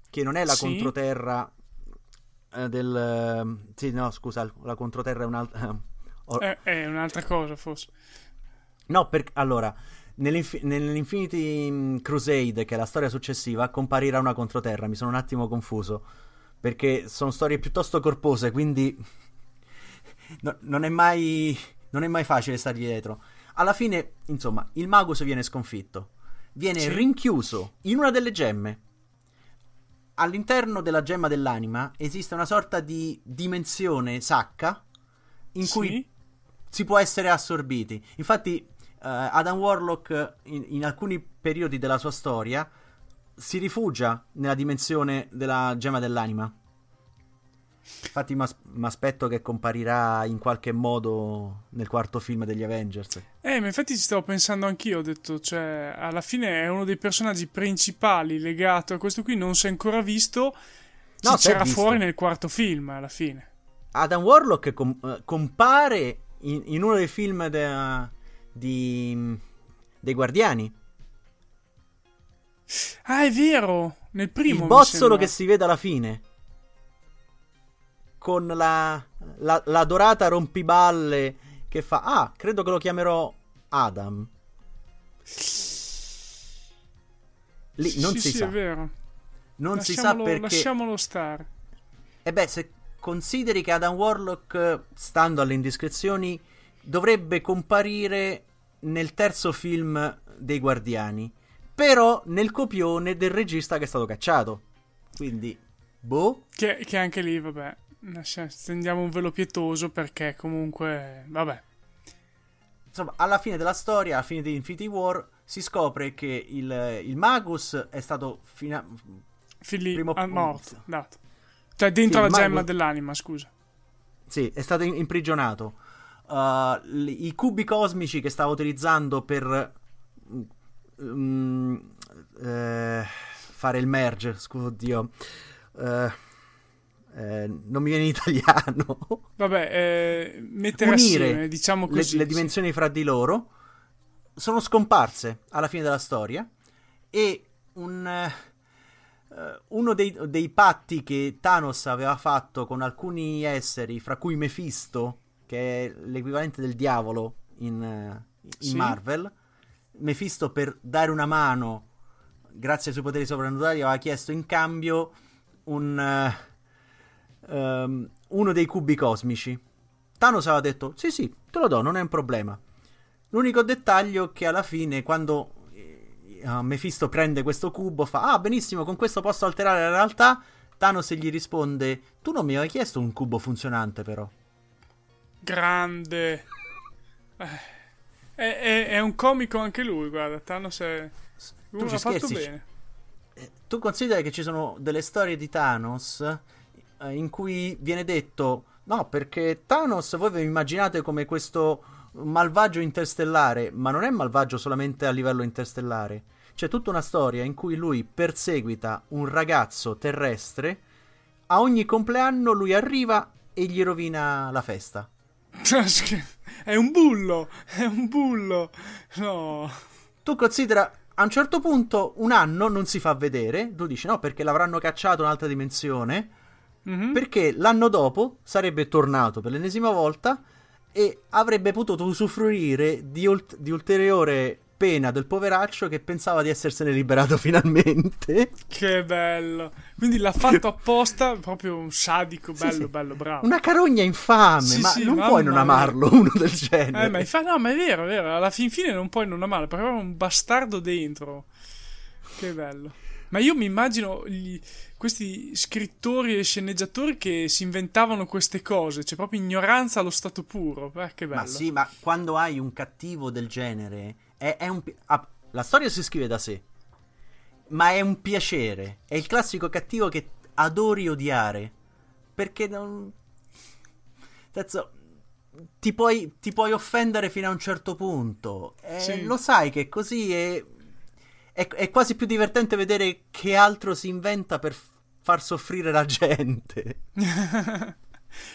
che non è la sì. controterra eh, del... Eh, sì, no, scusa, la controterra è un'altra... Or... È, è, un'altra cosa, forse. No, perché... Allora, nell'inf- nell'Infinity mm, Crusade, che è la storia successiva, comparirà una controterra. Mi sono un attimo confuso. Perché sono storie piuttosto corpose, quindi... no, non è mai... Non è mai facile stargli dietro. Alla fine, insomma, il Magus viene sconfitto. Viene sì. rinchiuso in una delle gemme all'interno della gemma dell'anima esiste una sorta di dimensione sacca in sì? cui si può essere assorbiti. Infatti, Adam Warlock in, in, alcuni periodi della sua storia si rifugia nella dimensione della gemma dell'anima. Infatti mi aspetto che comparirà in qualche modo nel quarto film degli Avengers. Eh, ma infatti ci stavo pensando anch'io, ho detto, cioè, alla fine è uno dei personaggi principali legato a questo qui, non si è ancora visto, no, c'era fuori nel quarto film, alla fine. Adam Warlock com- eh, compare in, in, uno dei film de- di, dei Guardiani. Ah, è vero, nel primo. Il bozzolo che si vede alla fine con la, la, la dorata rompiballe che fa ah credo che lo chiamerò Adam lì non sì, si sì, sa è vero. non si sa perché lasciamolo stare e beh se consideri che Adam Warlock stando alle indiscrezioni dovrebbe comparire nel terzo film dei Guardiani però nel copione del regista che è stato cacciato quindi boh che, che anche lì vabbè stendiamo un velo pietoso perché comunque, vabbè. Insomma, alla fine della storia, alla fine di Infinity War, si scopre che il, il Magus è stato fina- Fili- primo ah, morto, dato. Cioè dentro sì, la gemma Magus... dell'anima, scusa. Sì, è stato imprigionato. Uh, I cubi cosmici che stava utilizzando per um, uh, fare il merge, scusa, oddio. Uh, eh, non mi viene in italiano. Vabbè, eh, mettere Unire assieme, diciamo così. Le, le dimensioni fra di loro sono scomparse alla fine della storia e un, uh, uno dei, dei, patti che Thanos aveva fatto con alcuni esseri, fra cui Mephisto, che è l'equivalente del diavolo in, uh, in sì. Marvel, Mephisto per dare una mano, grazie ai suoi poteri soprannaturali, aveva chiesto in cambio un... Uh, um, uno dei cubi cosmici. Thanos aveva detto: Sì, sì, te lo do, non è un problema. L'unico dettaglio è che alla fine, quando uh, Mephisto prende questo cubo, fa: Ah, benissimo, con questo posso alterare la realtà. Thanos gli risponde: Tu non mi hai chiesto un cubo funzionante, però. Grande. Eh, è, è, è, un comico anche lui, guarda. Thanos è. Tu ci fatto bene. Eh, tu consideri che ci sono delle storie di Thanos eh, in cui viene detto no perché Thanos voi vi immaginate come questo malvagio interstellare ma non è malvagio solamente a livello interstellare c'è tutta una storia in cui lui perseguita un ragazzo terrestre a ogni compleanno lui arriva e gli rovina la festa. è un bullo, è un bullo. No. Tu considera a un certo punto un anno non si fa vedere, tu dici no perché l'avranno cacciato in un'altra dimensione, mm-hmm. perché l'anno dopo sarebbe tornato per l'ennesima volta e avrebbe potuto usufruire di, ult- di ulteriore pena del poveraccio che pensava di essersene liberato finalmente. Che bello. Quindi l'ha fatto apposta, proprio un sadico, bello, sì, sì. bello, bravo. Una carogna infame, sì, ma non puoi non amarlo uno del genere. Eh, ma, infa- no, ma è vero, è vero. Alla fin fine non puoi non amarlo, perché aveva un bastardo dentro. Che bello. Ma io mi immagino gli, questi scrittori e sceneggiatori che si inventavano queste cose, cioè proprio ignoranza allo stato puro. Eh, che bello. Ma sì, ma quando hai un cattivo del genere è, è un, ah, la storia si scrive da sé, ma è un piacere. È il classico cattivo che adori odiare. Perché non. Terzo, ti puoi, ti puoi offendere fino a un certo punto. Eh, sì. Lo sai che così è, è, è, quasi più divertente vedere che altro si inventa per far soffrire la gente.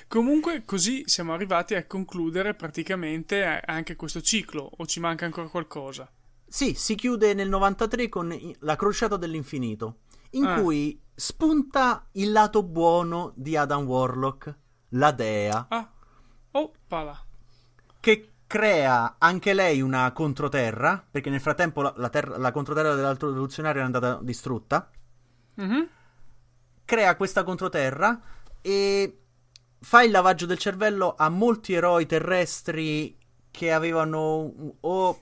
Comunque, così siamo arrivati a concludere praticamente anche questo ciclo, o ci manca ancora qualcosa? Sì, si chiude nel 93 con La crociata dell'infinito, in ah. cui spunta il lato buono di Adam Warlock, la dea. Ah, oppala. Che crea anche lei una controterra, perché nel frattempo la, la, terra, la controterra dell'altro rivoluzionario è andata distrutta. Mm-hmm. Crea questa controterra e fa il lavaggio del cervello a molti eroi terrestri che avevano o,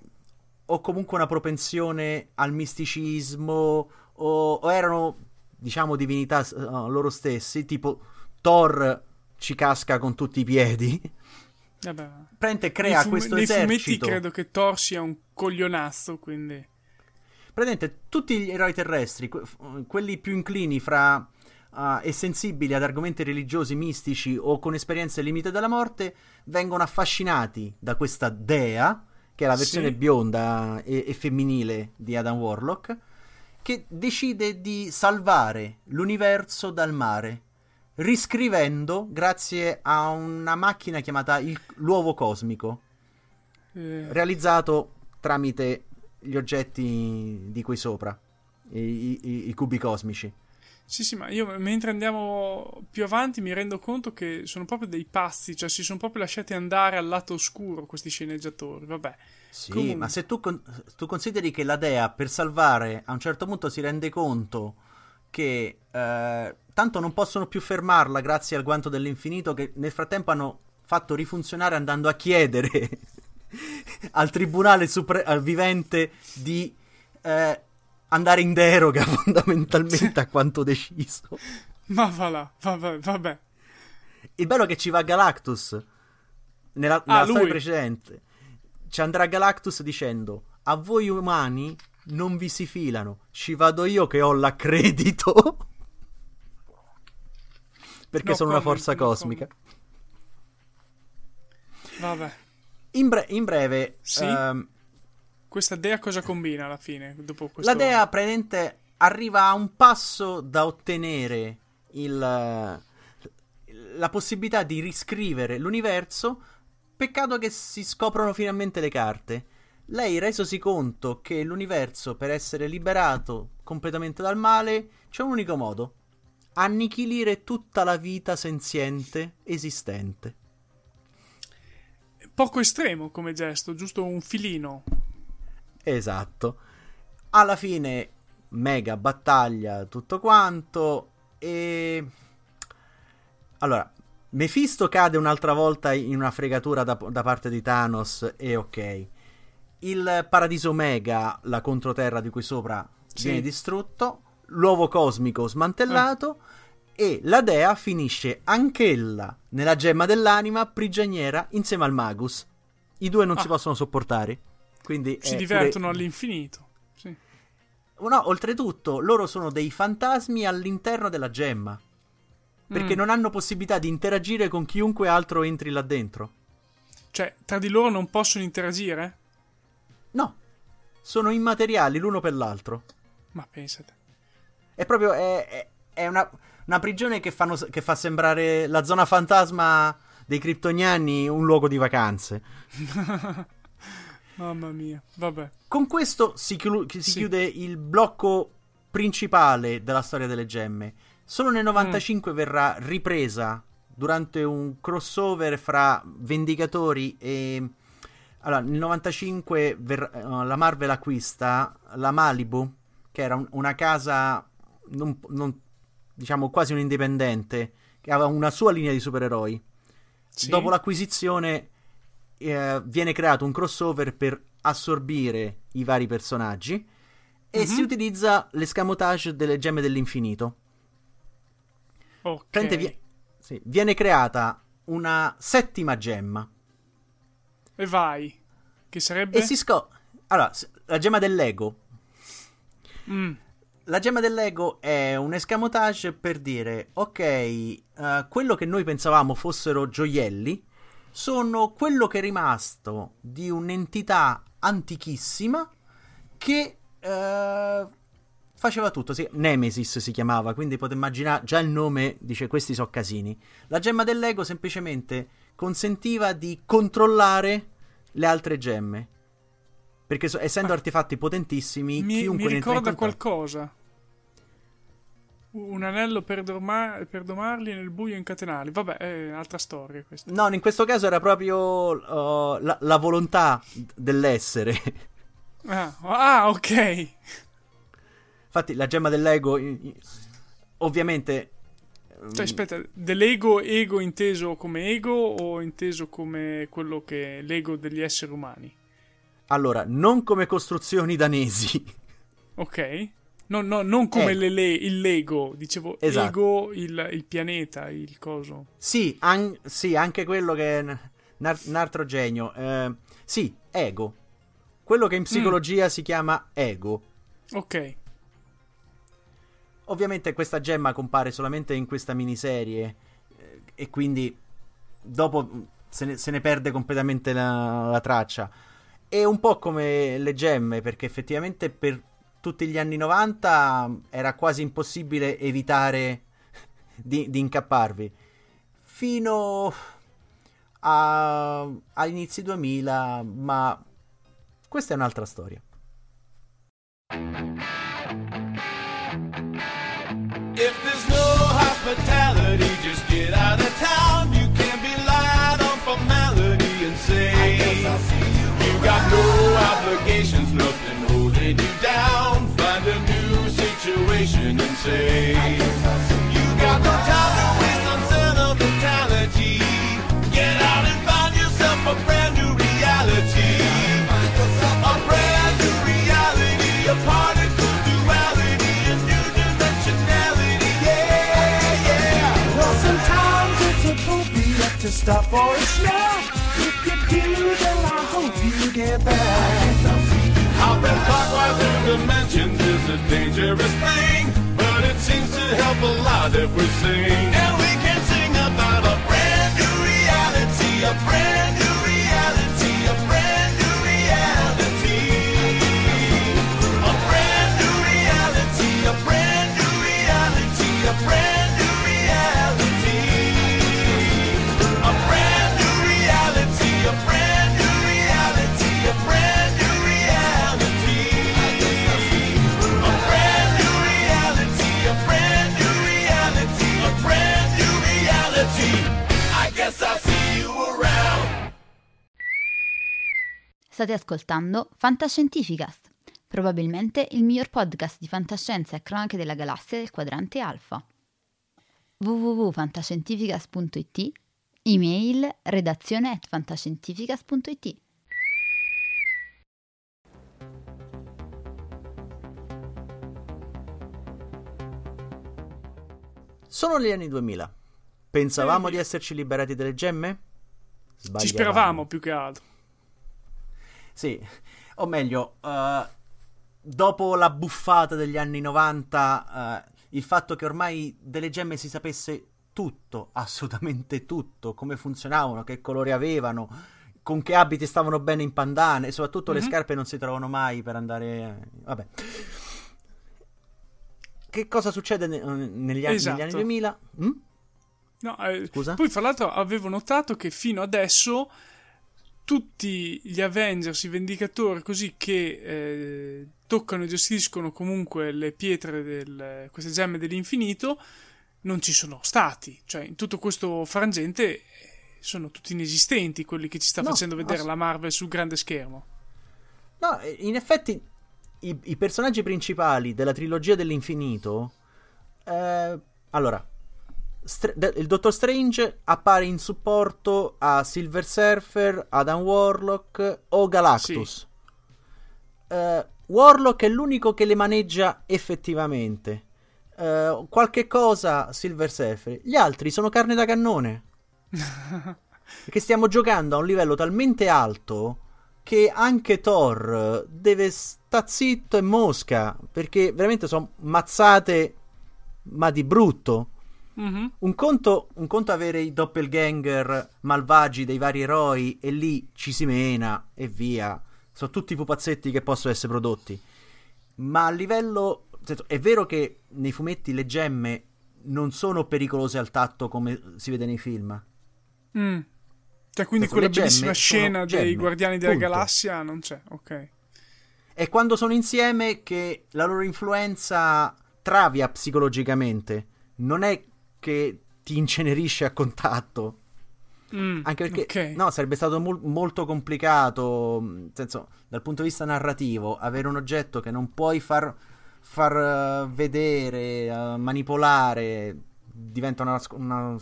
o comunque una propensione al misticismo o, o erano diciamo divinità uh, loro stessi tipo Thor ci casca con tutti i piedi. Vabbè. Prende crea fum- questo esercito nei fumetti credo che Thor sia un coglionazzo quindi. Prendete tutti gli eroi terrestri que- quelli più inclini fra e sensibili ad argomenti religiosi, mistici o con esperienze limite della morte vengono affascinati da questa dea, che è la versione sì. bionda e, e femminile di Adam Warlock, che decide di salvare l'universo dal mare riscrivendo grazie a una macchina chiamata il, l'uovo cosmico, eh. realizzato tramite gli oggetti di qui sopra, i, i, i cubi cosmici. Sì, sì, ma io mentre andiamo più avanti mi rendo conto che sono proprio dei pazzi, cioè si sono proprio lasciati andare al lato oscuro questi sceneggiatori, vabbè. Sì, Comun- ma se tu, con- tu, consideri che la dea per salvare a un certo punto si rende conto che eh, tanto non possono più fermarla grazie al guanto dell'infinito che nel frattempo hanno fatto rifunzionare andando a chiedere al tribunale supre- al vivente di... Eh, andare in deroga fondamentalmente a quanto deciso. Ma va là, vabbè, vabbè. Il bello è che ci va Galactus nella, nella ah, storia precedente. Ci andrà Galactus dicendo: A voi umani non vi si filano, ci vado io che ho l'accredito. Perché no sono comment, una forza no cosmica. Comment. Vabbè. In, bre- in breve, sì? um, questa dea cosa combina alla fine? Dopo questo... La dea praticamente arriva a un passo da ottenere il, la possibilità di riscrivere l'universo. Peccato che si scoprono finalmente le carte. Lei, resosi conto che l'universo, per essere liberato completamente dal male, c'è un unico modo: annichilire tutta la vita senziente esistente. Poco estremo come gesto, giusto un filino. Esatto. Alla fine, mega battaglia, tutto quanto. E. Allora, Mephisto cade un'altra volta in una fregatura da, da parte di Thanos, e ok. Il paradiso Omega, la controterra di qui sopra, sì. viene distrutto. L'uovo cosmico smantellato. Eh. E la dea finisce anch'ella nella gemma dell'anima prigioniera insieme al Magus. I due non ah. si possono sopportare. Quindi si divertono pure... all'infinito. Sì. No, oltretutto, loro sono dei fantasmi all'interno della gemma. Perché mm. non hanno possibilità di interagire con chiunque altro entri là dentro. Cioè, tra di loro non possono interagire? No, sono immateriali l'uno per l'altro. Ma pensate. È proprio. È, è, è una. una prigione che, fanno, che fa sembrare la zona fantasma dei kryptoniani un luogo di vacanze. Mamma mia, vabbè. Con questo si, chiu- si sì. chiude il blocco principale della storia delle gemme. Solo nel 95 mm. verrà ripresa durante un crossover fra Vendicatori e... Allora, nel 95 ver- uh, la Marvel acquista la Malibu, che era un- una casa, non, non, diciamo quasi un indipendente, che aveva una sua linea di supereroi. Sì. Dopo l'acquisizione eh, viene creato un crossover per assorbire i vari personaggi e mm-hmm. si utilizza l'escamotage delle gemme dell'infinito. Ok. Vi- sì, viene creata una settima gemma. E vai. Che sarebbe? E si scopre... Allora, la gemma dell'ego. Mm. La gemma dell'ego è un escamotage per dire, ok, uh, quello che noi pensavamo fossero gioielli sono quello che è rimasto di un'entità antichissima che uh, faceva tutto. Sì, Nemesis si chiamava, quindi potete immaginare già il nome dice questi sono casini. La gemma dell'ego semplicemente consentiva di controllare le altre gemme. Perché so, essendo ah, artefatti potentissimi, mi, chiunque mi ricorda qualcosa. Un anello per, dorma- per, domarli nel buio incatenarli. Vabbè, è un'altra storia questa. No, in questo caso era proprio uh, la, la, volontà dell'essere. Ah, ah, ok. Infatti, la gemma dell'ego, ovviamente. Cioè, aspetta, dell'ego ego inteso come ego o inteso come quello che è l'ego degli esseri umani? Allora, non come costruzioni danesi. Ok. No, no, non come eh. le, il Lego, dicevo esatto. Ego, il, il, pianeta, il coso. Sì, an- sì, anche quello che è un altro genio. Eh, sì, ego. Quello che in psicologia mm. si chiama ego. Ok. Ovviamente questa gemma compare solamente in questa miniserie eh, e quindi dopo se ne, se ne perde completamente la, la traccia. È un po' come le gemme, perché effettivamente per tutti gli anni 90 era quasi impossibile evitare di, di incapparvi. Fino a, a inizi 2000, ma questa è un'altra storia. If there's no hospitality, just get out of town. You can be lied on formality and say you got no obligations, nothing holding you down. A situation and say you got no time to waste on sentimentality. Get out and find yourself a brand new reality. A brand new reality, a particle duality, a new dimensionality. Yeah, yeah. Well, sometimes it's appropriate to stop for a snack. If you do, then I hope you get back. Hopping clockwise through dimensions is a dangerous thing, but it seems to help a lot if we sing. And we can sing about a brand new reality, a brand new State ascoltando Fantascientificast, probabilmente il miglior podcast di fantascienza e cronache della galassia del quadrante alfa. www.fantascientificast.it Email redazione at fantascientificast.it Sono gli anni 2000. Pensavamo eh. di esserci liberati delle gemme? Sbagliavamo. Ci speravamo più che altro. Sì, o meglio, uh, dopo la buffata degli anni 90, uh, il fatto che ormai delle gemme si sapesse tutto, assolutamente tutto, come funzionavano, che colore avevano, con che abiti stavano bene in pandane, e soprattutto mm-hmm. le mhm. scarpe non si trovano mai per andare... Vabbè. che cosa succede ne- negli, anni, Esatto. negli anni 2000? Mm? No, eh, Scusa? Poi, fra l'altro, avevo notato che fino adesso tutti gli Avengers, i Vendicatori, così che eh, toccano e gestiscono comunque le pietre, del, queste gemme dell'infinito, non ci sono stati. Cioè, in tutto questo frangente eh, sono tutti inesistenti quelli che ci sta No, facendo vedere ass- la Marvel sul grande schermo. No, in effetti i, i personaggi principali della trilogia dell'infinito... eh, allora, Str- il Dottor Strange appare in supporto a Silver Surfer, Adam Warlock o Galactus. Eh, Warlock è l'unico che le maneggia effettivamente. Eh, qualche cosa Silver Surfer. Gli altri sono carne da cannone. Perché stiamo giocando a un livello talmente alto che anche Thor deve sta zitto e mosca. Perché veramente sono mazzate, ma di brutto. Mhm. Un conto, un conto avere i doppelganger malvagi dei vari eroi e lì ci si mena e via. Sono tutti pupazzetti che possono essere prodotti. Ma a livello... senso, È vero che nei fumetti le gemme non sono pericolose al tatto come si vede nei film. Mm. Cioè, quindi quella bellissima scena dei gemme, Guardiani della punto. Galassia non c'è, ok. È quando sono insieme che la loro influenza travia psicologicamente. Non è che ti incenerisce a contatto. Mm, Anche perché ok. no, sarebbe stato mol- molto complicato, nel senso, dal punto di vista narrativo, avere un oggetto che non puoi far, far eh, vedere, eh, manipolare, diventa una, una,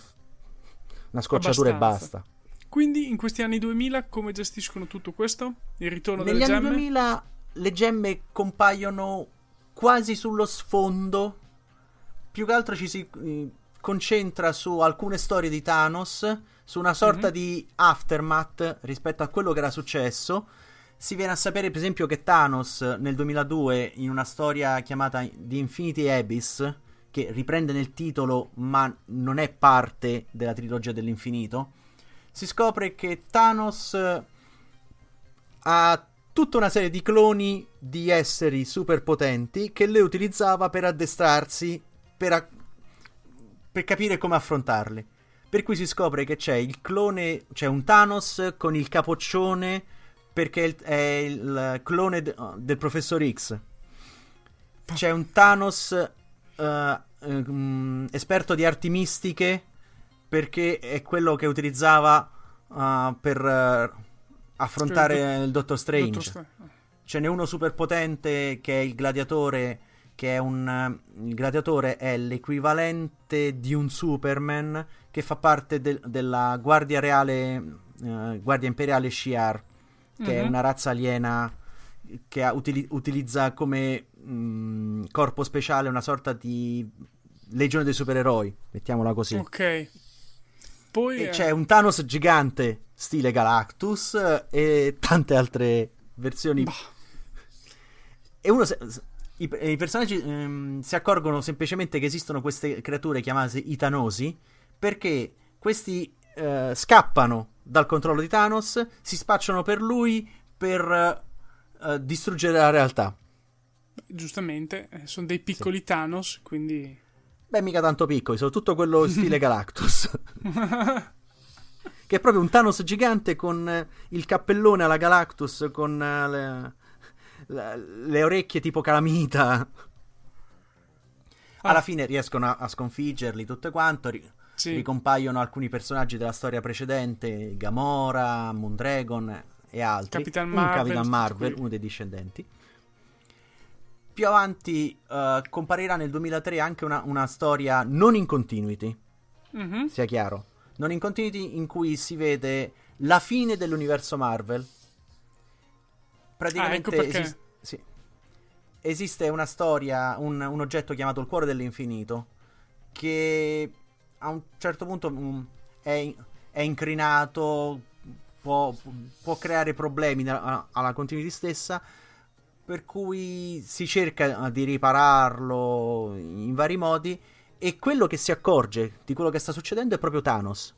una scocciatura e Abbastanza. basta. Quindi in questi anni 2000 come gestiscono tutto questo? Il ritorno Negli delle anni gemme? 2000 le gemme compaiono quasi sullo sfondo, più che altro ci si concentra su alcune storie di Thanos, su una sorta Mhm. di aftermath rispetto a quello che era successo. Si viene a sapere, per esempio, che Thanos nel 2002, in una storia chiamata The Infinity Abyss, che riprende nel titolo ma non è parte della trilogia dell'infinito, si scopre che Thanos eh, ha tutta una serie di cloni di esseri superpotenti che le utilizzava per addestrarsi, per, per capire come affrontarli. Per cui si scopre che c'è il clone, c'è un Thanos con il capoccione perché è il, clone de- del professor X. C'è un Thanos eh, mm, esperto di arti mistiche perché è quello che utilizzava eh, per eh, affrontare Cioè, il Dottor Strange. Dottor Stra- Ce n'è uno super potente che è il gladiatore, che è un... eh, il gladiatore è l'equivalente di un Superman che fa parte del- della guardia reale, eh, guardia imperiale Shi'ar, che è Mhm. una razza aliena che utili- utilizza come mh, corpo speciale una sorta di legione dei supereroi, mettiamola così. Ok. Poi E eh, c'è un Thanos gigante stile Galactus eh, e tante altre versioni. Bah. E uno se- i, i personaggi ehm, si accorgono semplicemente che esistono queste creature chiamate i Thanosi perché questi eh, scappano dal controllo di Thanos, si spacciano per lui per eh, distruggere la realtà. giustamente eh, sono dei piccoli Thanos, quindi Beh, mica tanto piccoli, sono tutto quello stile Galactus. che è proprio un Thanos gigante con il cappellone alla Galactus, con eh, le, le orecchie tipo calamita. Alla Ah. fine riescono a, a sconfiggerli tutto quanto. ri- sì. Ricompaiono alcuni personaggi della storia precedente, Gamora, Moondragon e altri. Capitan un Marvel, Capitan tutti Marvel, uno dei discendenti. Più avanti eh, comparirà nel 2003 anche una, una storia non in continuity, Mhm. sia chiaro. Non in continuity in cui si vede la fine dell'universo Marvel. Praticamente Ah, ecco perché. esis- sì. esiste una storia, un, un oggetto chiamato il cuore dell'infinito, che a un certo punto mm, è, è incrinato, può, può creare problemi nella- alla continuity stessa, per cui si cerca eh, di ripararlo in vari modi e quello che si accorge di quello che sta succedendo è proprio Thanos.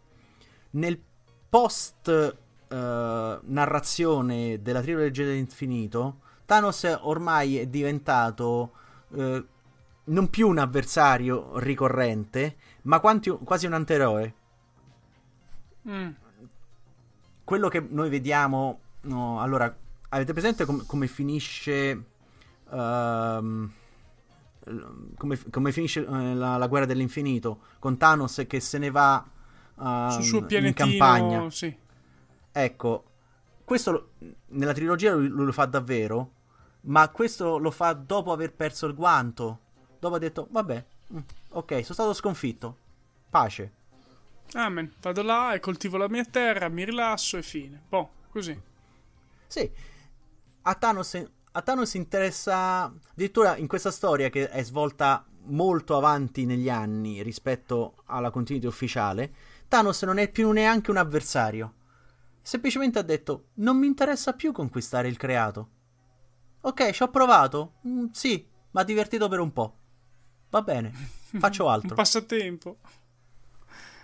Nel post narrazione della trilogia dell'infinito, Thanos ormai è diventato eh, non più un avversario ricorrente, ma quanti, quasi un antieroe. Mm. Quello che noi vediamo, no, allora, avete presente com- come finisce... ehm, come, come finisce eh, la, la guerra dell'infinito con Thanos che se ne va ehm, Sul suo in campagna. sì. Ecco, questo lo- nella trilogia lui, lui lo fa davvero, ma questo lo fa dopo aver perso il guanto. Dopo ha detto, vabbè, mm, ok, sono stato sconfitto. Pace. Amen. Vado là e coltivo la mia terra, mi rilasso e fine. Boh, così. Sì, a Thanos, a Thanos interessa addirittura in questa storia che è svolta molto avanti negli anni rispetto alla continuity ufficiale. Thanos non è più neanche un avversario. Semplicemente ha detto: Non mi interessa più conquistare il creato. Ok, ci ho provato. Mm, sì, ma divertito per un po'. Va bene, faccio Un altro. passatempo.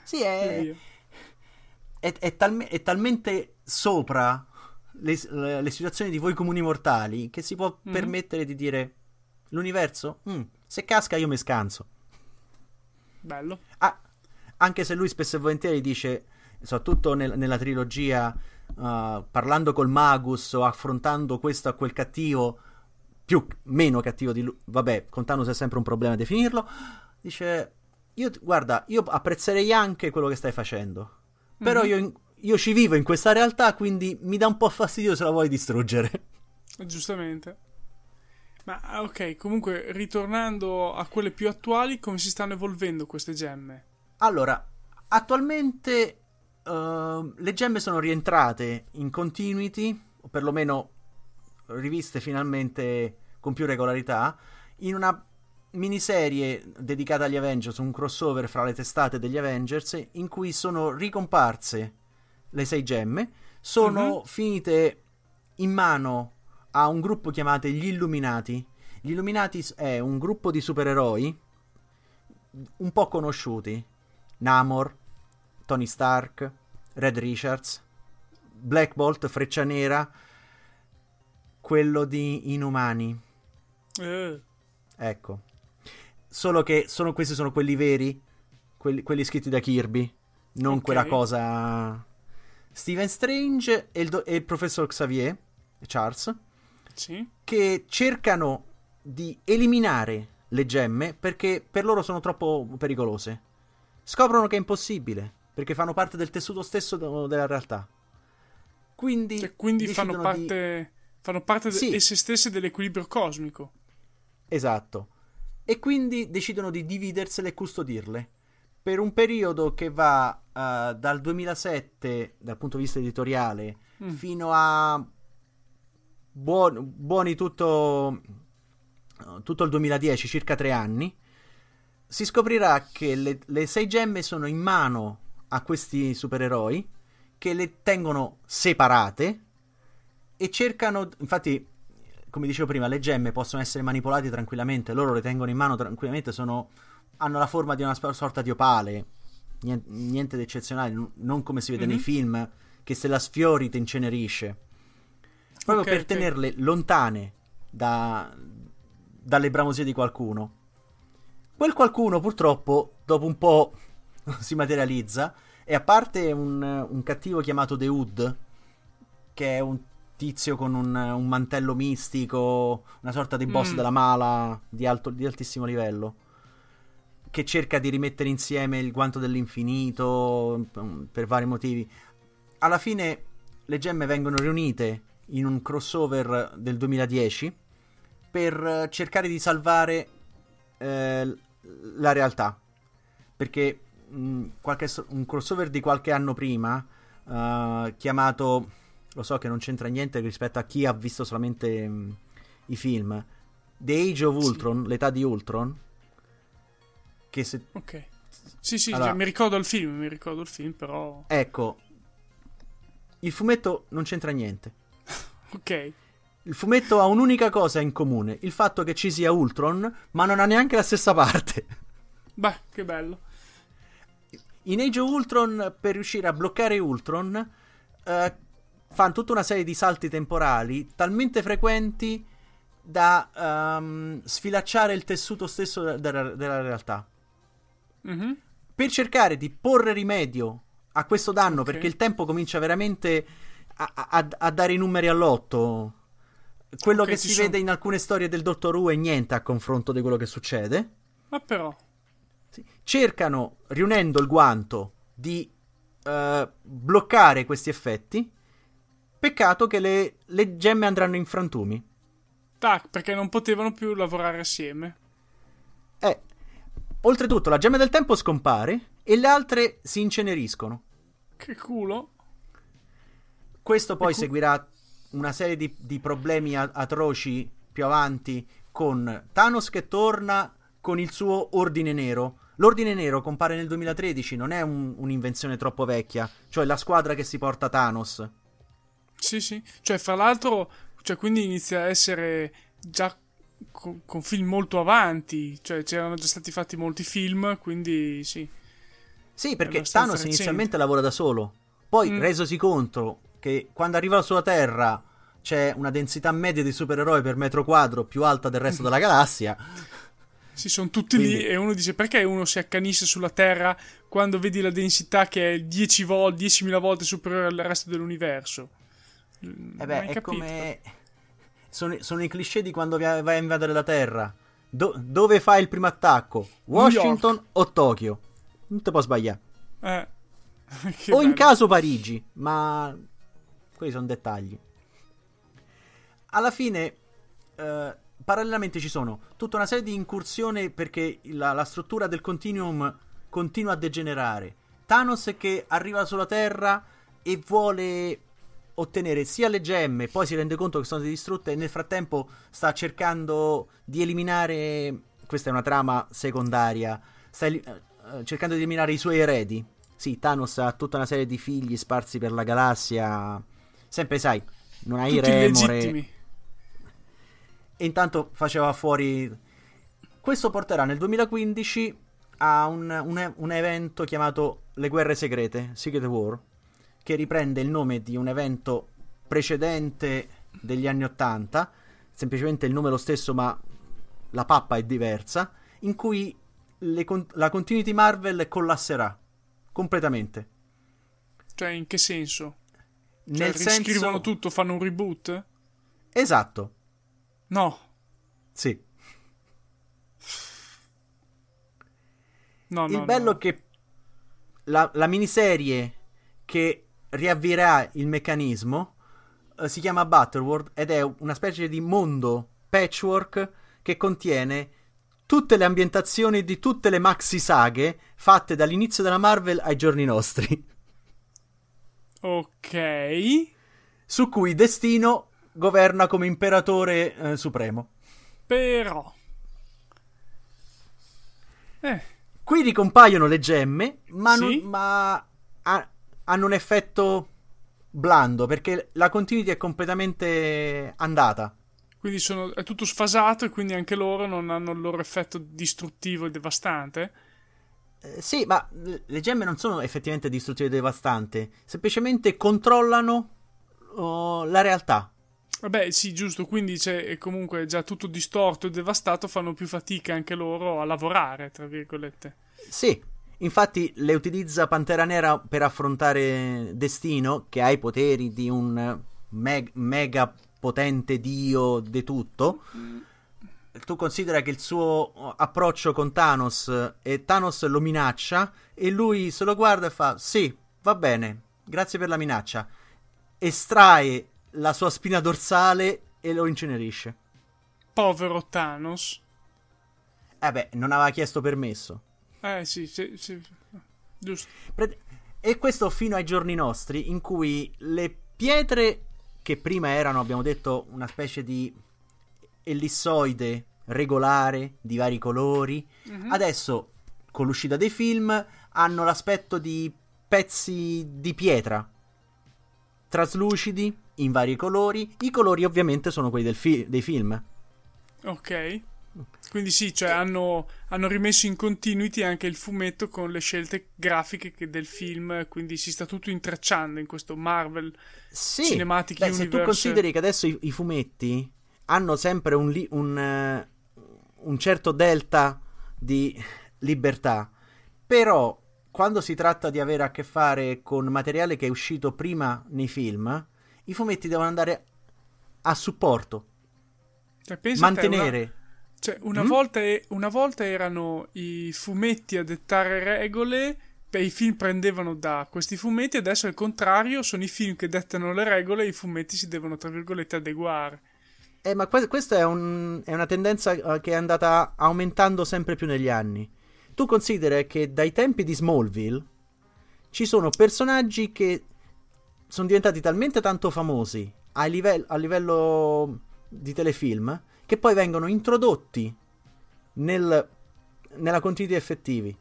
Sì, è, è, è talme- è talmente sopra le, le situazioni di voi comuni mortali che si può Mhm. permettere di dire l'universo? Mm, se casca io mi scanso. Bello. Ah, anche se lui spesso e volentieri dice, soprattutto nel- nella trilogia, uh, parlando col Magus o affrontando questo o quel cattivo, più meno cattivo di lui, vabbè, con Thanos è sempre un problema definirlo, dice, io, guarda, io apprezzerei anche quello che stai facendo, però Mhm. io, io ci vivo in questa realtà, quindi mi dà un po' fastidio se la vuoi distruggere. Giustamente. Ma ah, ok, comunque ritornando a quelle più attuali, come si stanno evolvendo queste gemme? Allora, attualmente ehm, le gemme sono rientrate in continuity, o perlomeno riviste finalmente con più regolarità, in una miniserie dedicata agli Avengers, un crossover fra le testate degli Avengers, in cui sono ricomparse le sei gemme, sono Mhm. finite in mano a un gruppo chiamato gli Illuminati. Gli Illuminati è un gruppo di supereroi un po' conosciuti. Namor, Tony Stark, Red Richards, Black Bolt, Freccia Nera, quello di Inumani. Eh, Ecco. Solo che sono, questi sono quelli veri, quelli, quelli scritti da Kirby, non Ok. quella cosa... Steven Strange e il, do- e il professor Xavier, Charles, sì. che cercano di eliminare le gemme perché per loro sono troppo pericolose. Scoprono che è impossibile perché fanno parte del tessuto stesso de- della realtà. Quindi, Cioè, quindi fanno decidono di- parte, fanno parte de- Sì. esse stesse dell'equilibrio cosmico. Esatto. E quindi decidono di dividersele e custodirle per un periodo che va eh, dal 2007 dal punto di vista editoriale Mm. fino a buon- buoni tutto, tutto il 2010, circa tre anni. Si scoprirà che le, le sei gemme sono in mano a questi supereroi che le tengono separate e cercano, infatti, come dicevo prima, le gemme possono essere manipolate tranquillamente, loro le tengono in mano tranquillamente, sono, hanno la forma di una sorta di opale, niente, niente di eccezionale, non come si vede nei Mhm. film, che se la sfiori ti incenerisce. Proprio Ok, per ok. tenerle lontane da- dalle bramosie di qualcuno. Quel qualcuno purtroppo, dopo un po', si materializza e a parte un, un cattivo chiamato The Hood, che è un tizio con un, un mantello mistico, una sorta di boss Mm. della mala di, alto- di altissimo livello, che cerca di rimettere insieme il guanto dell'infinito mm, per vari motivi. Alla fine le gemme vengono riunite in un crossover del 2010 per cercare di salvare eh, la realtà. Perché mh, qualche un crossover di qualche anno prima, eh, chiamato, lo so che non c'entra niente rispetto a chi ha visto solamente mh, i film, The Age of Sì. Ultron, l'età di Ultron, che se... Ok. Sì, sì, Allora- cioè, mi ricordo il film, mi ricordo il film, però... Ecco, il fumetto non c'entra niente. Ok. Il fumetto ha un'unica cosa in comune, il fatto che ci sia Ultron, ma non ha neanche la stessa parte. Beh, che bello. In Age of Ultron, per riuscire a bloccare Ultron, eh, fanno tutta una serie di salti temporali talmente frequenti da um, sfilacciare il tessuto stesso della, della realtà. Mm-hmm. Per cercare di porre rimedio a questo danno, Ok. perché il tempo comincia veramente a, a- a dare i numeri all'otto. Quello Ok, che si sono- vede in alcune storie del Dottor Who è niente a confronto di quello che succede. Ma però, Sì. Cercano, riunendo il guanto, di eh, bloccare questi effetti. Peccato che le, le gemme andranno in frantumi. tac, perché non potevano più lavorare assieme. Eh, oltretutto, la gemma del tempo scompare e le altre si inceneriscono. Che culo. Questo poi cu- seguirà una serie di, di problemi a- atroci più avanti con Thanos che torna con il suo ordine nero. L'ordine nero compare nel 2013, non è un- un'invenzione troppo vecchia, cioè la squadra che si porta Thanos. Sì, sì. Cioè, fra l'altro, cioè, quindi inizia a essere già con, con film molto avanti. Cioè, c'erano già stati fatti molti film, quindi sì. Sì, perché Thanos recente. inizialmente lavora da solo, poi Mm. resosi conto che quando arriva sulla Terra c'è una densità media di supereroi per metro quadro più alta del resto della galassia. Sì, sono tutti lì Quindi- e uno dice perché uno si accanisce sulla Terra quando vedi la densità che è 10 vol- 10.000 volte superiore al resto dell'universo. Mm, E beh, è come. Sono, sono i cliché di quando vai a invadere la Terra. Do- dove fai il primo attacco? Washington o Tokyo? Non ti può sbagliare. Eh. O in bello. caso Parigi, ma quelli sono dettagli. Alla fine, eh, parallelamente ci sono tutta una serie di incursioni perché la, la struttura del continuum continua a degenerare. Thanos che arriva sulla Terra e vuole ottenere sia le gemme, poi si rende conto che sono distrutte e nel frattempo sta cercando di eliminare, questa è una trama secondaria, sta eli- eh, cercando di eliminare i suoi eredi. Sì, Thanos ha tutta una serie di figli sparsi per la galassia. Sempre, sai, non hai Tutti remore. legittimi. E intanto faceva fuori. Questo porterà nel 2015 a un, un- un evento chiamato Le Guerre Segrete, Secret War, che riprende il nome di un evento precedente degli anni 80, semplicemente il nome è lo stesso ma la pappa è diversa, in cui le la continuity Marvel collasserà completamente. Cioè, in che senso? Cioè, Nel riscrivono senso... tutto, fanno un reboot? Esatto, No, sì. no, no. il bello no. è che la, la miniserie che riavvierà il meccanismo eh, si chiama Battleworld ed è una specie di mondo patchwork che contiene tutte le ambientazioni di tutte le maxi saghe fatte dall'inizio della Marvel ai giorni nostri, Ok. su cui Destino governa come imperatore eh, supremo. Però. Eh, Qui ricompaiono le gemme, ma, Sì. non- ma ha- hanno un effetto blando perché la continuity è completamente andata. quindi sono, è tutto sfasato e quindi anche loro non hanno il loro effetto distruttivo e devastante. Eh, sì, ma le gemme non sono effettivamente distruttive e devastanti, semplicemente controllano oh, la realtà. Vabbè, sì, giusto, quindi c'è è comunque già tutto distorto e devastato, fanno più fatica anche loro a lavorare, tra virgolette. Sì, infatti le utilizza Pantera Nera per affrontare Destino, che ha i poteri di un meg- mega potente dio di tutto. Tu considera che il suo approccio con Thanos e Thanos lo minaccia e lui se lo guarda e fa sì, va bene, grazie per la minaccia. Estrae la sua spina dorsale e lo incenerisce. Povero Thanos. Eh beh, non aveva chiesto permesso. Eh sì, sì, sì. Giusto. Pre- E questo fino ai giorni nostri, in cui le pietre che prima erano, abbiamo detto, una specie di ellissoide regolare di vari colori, adesso con l'uscita dei film hanno l'aspetto di pezzi di pietra traslucidi in vari colori. I colori ovviamente sono quelli del fi- dei film. Ok. Quindi sì, cioè hanno, hanno rimesso in continuity anche il fumetto con le scelte grafiche che- del film, quindi si sta tutto intrecciando in questo Marvel Sì, Cinematic beh, se tu Universe. consideri che adesso i, i fumetti hanno sempre un, li- un, uh, un certo delta di libertà, però quando si tratta di avere a che fare con materiale che è uscito prima nei film, i fumetti devono andare a supporto. Cioè, mantenere. Una, cioè, una, mm? volta, una volta erano i fumetti a dettare regole i film prendevano da questi fumetti, adesso al contrario sono i film che dettano le regole e i fumetti si devono, tra virgolette, adeguare. Eh, ma que- questa è, un, è, una tendenza uh, che è andata aumentando sempre più negli anni. Tu consideri che dai tempi di Smallville ci sono personaggi che sono diventati talmente tanto famosi a, live- a livello di telefilm che poi vengono introdotti nel, nella continuità effettivi.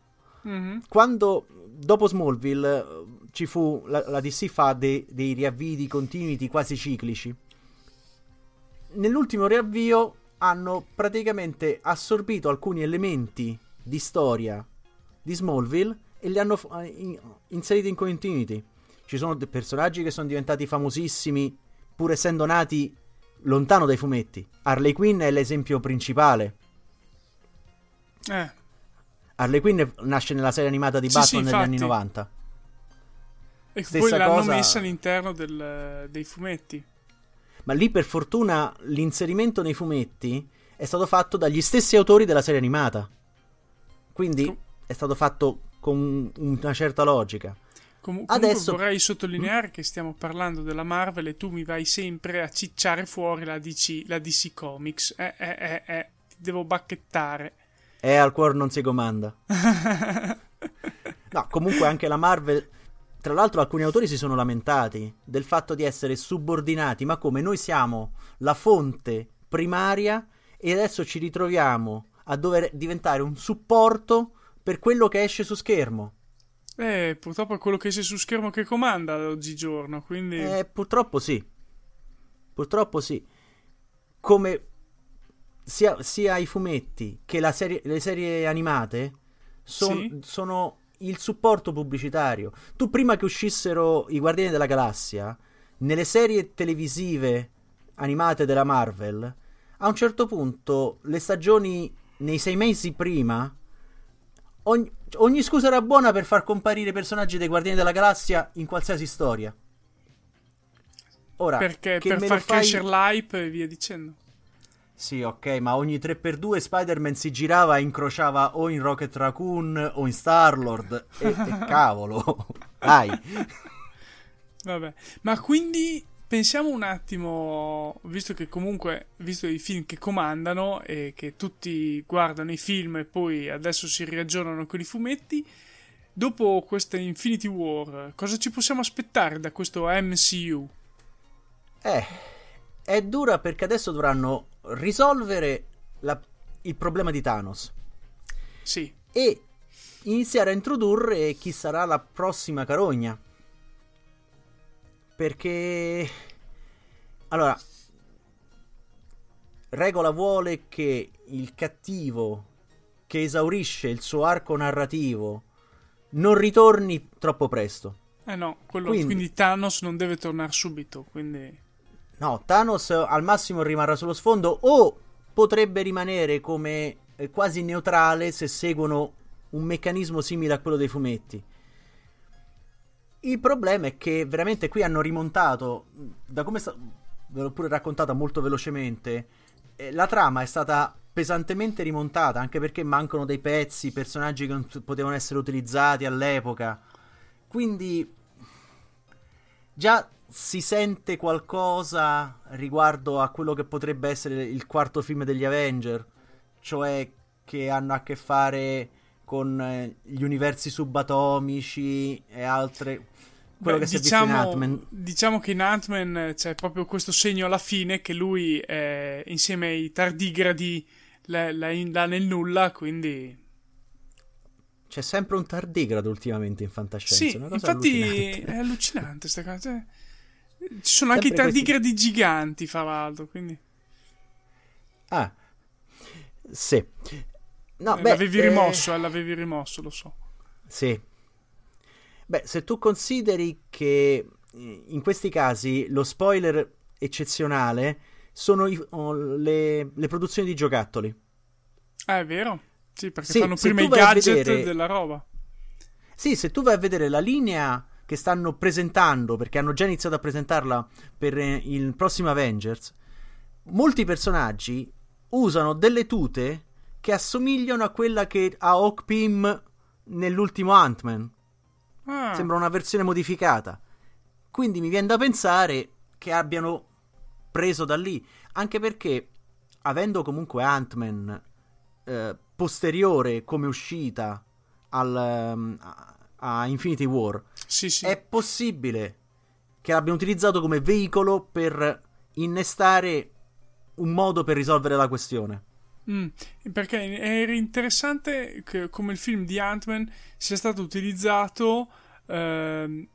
Mm-hmm. Quando dopo Smallville ci fu la, la DC fa de, dei riavvii continuity quasi ciclici. Nell'ultimo riavvio hanno praticamente assorbito alcuni elementi di storia di Smallville e li hanno in, inseriti in continuity. Ci sono personaggi che sono diventati famosissimi pur essendo nati lontano dai fumetti. Harley Quinn è l'esempio principale. Eh. Harley Quinn nasce nella serie animata di sì, Batman sì, negli anni 90. E Stessa poi l'hanno cosa... messa all'interno del, dei fumetti. Ma lì per fortuna l'inserimento nei fumetti è stato fatto dagli stessi autori della serie animata. Quindi è stato fatto con una certa logica. Com- Adesso vorrei sottolineare mm? che stiamo parlando della Marvel e tu mi vai sempre a cicciare fuori la DC, la DC Comics. Eh, eh, eh, eh, ti devo bacchettare. E al cuore non si comanda. no, comunque anche la Marvel. Tra l'altro, alcuni autori si sono lamentati del fatto di essere subordinati. Ma come noi siamo la fonte primaria e adesso ci ritroviamo a dover diventare un supporto per quello che esce su schermo. Eh, purtroppo è quello che esce su schermo che comanda oggigiorno, quindi... Eh, purtroppo sì. Purtroppo sì. Come sia, sia i fumetti che serie, le serie animate son, sì. sono il supporto pubblicitario. Tu prima che uscissero i Guardiani della Galassia, nelle serie televisive animate della Marvel, a un certo punto le stagioni nei sei mesi prima, ogni, ogni scusa era buona per far comparire i personaggi dei Guardiani della Galassia in qualsiasi storia. Ora, perché per far fai... crescere l'hype e via dicendo. Sì, ok, ma ogni 3x2 Spider-Man si girava e incrociava o in Rocket Raccoon o in Star-Lord. E, e cavolo, dai. Vabbè, ma quindi pensiamo un attimo, visto che comunque, visto i film che comandano e che tutti guardano i film e poi adesso si riaggiornano con i fumetti, dopo questa Infinity War, cosa ci possiamo aspettare da questo MCU? Eh, è dura perché adesso dovranno risolvere la, il problema di Thanos. Sì. E iniziare a introdurre chi sarà la prossima carogna. Perché... Allora, Regola vuole che il cattivo che esaurisce il suo arco narrativo non ritorni troppo presto. Eh no, quello, quindi, quindi Thanos non deve tornare subito, quindi... No, Thanos al massimo rimarrà sullo sfondo o potrebbe rimanere come eh, quasi neutrale se seguono un meccanismo simile a quello dei fumetti. Il problema è che veramente qui hanno rimontato, da come sta- ve l'ho pure raccontata molto velocemente, eh, la trama è stata pesantemente rimontata, anche perché mancano dei pezzi, personaggi che non potevano essere utilizzati all'epoca. Quindi già si sente qualcosa riguardo a quello che potrebbe essere il quarto film degli Avenger, cioè che hanno a che fare con eh, gli universi subatomici e altre quello Beh, che diciamo, in. Diciamo che in Ant-Man c'è proprio questo segno alla fine che lui è insieme ai tardigradi là, là nel nulla, quindi c'è sempre un tardigrado ultimamente in fantascienza. Sì, infatti allucinante. è allucinante questa cosa. Cioè, ci sono anche i tardigradi questi... giganti, fra l'altro, quindi... Ah, sì. No, eh, beh, l'avevi eh... rimosso, eh, l'avevi rimosso, lo so. Sì. Beh, se tu consideri che eh, in questi casi lo spoiler eccezionale sono i, oh, le, le, produzioni di giocattoli. Ah, è vero? Sì, perché sì, fanno prima i gadget vedere... della roba. Sì, se tu vai a vedere la linea che stanno presentando, perché hanno già iniziato a presentarla per eh, il prossimo Avengers, molti personaggi usano delle tute che assomigliano a quella che ha Hawk Pym nell'ultimo Ant-Man. Ah. Sembra una versione modificata. Quindi mi viene da pensare che abbiano preso da lì. Anche perché, avendo comunque Ant-Man eh, posteriore come uscita al, um, a Infinity War, sì, sì. è possibile che l'abbiano utilizzato come veicolo per innestare un modo per risolvere la questione. Mm, perché è interessante che come il film di Ant-Man sia stato utilizzato eh,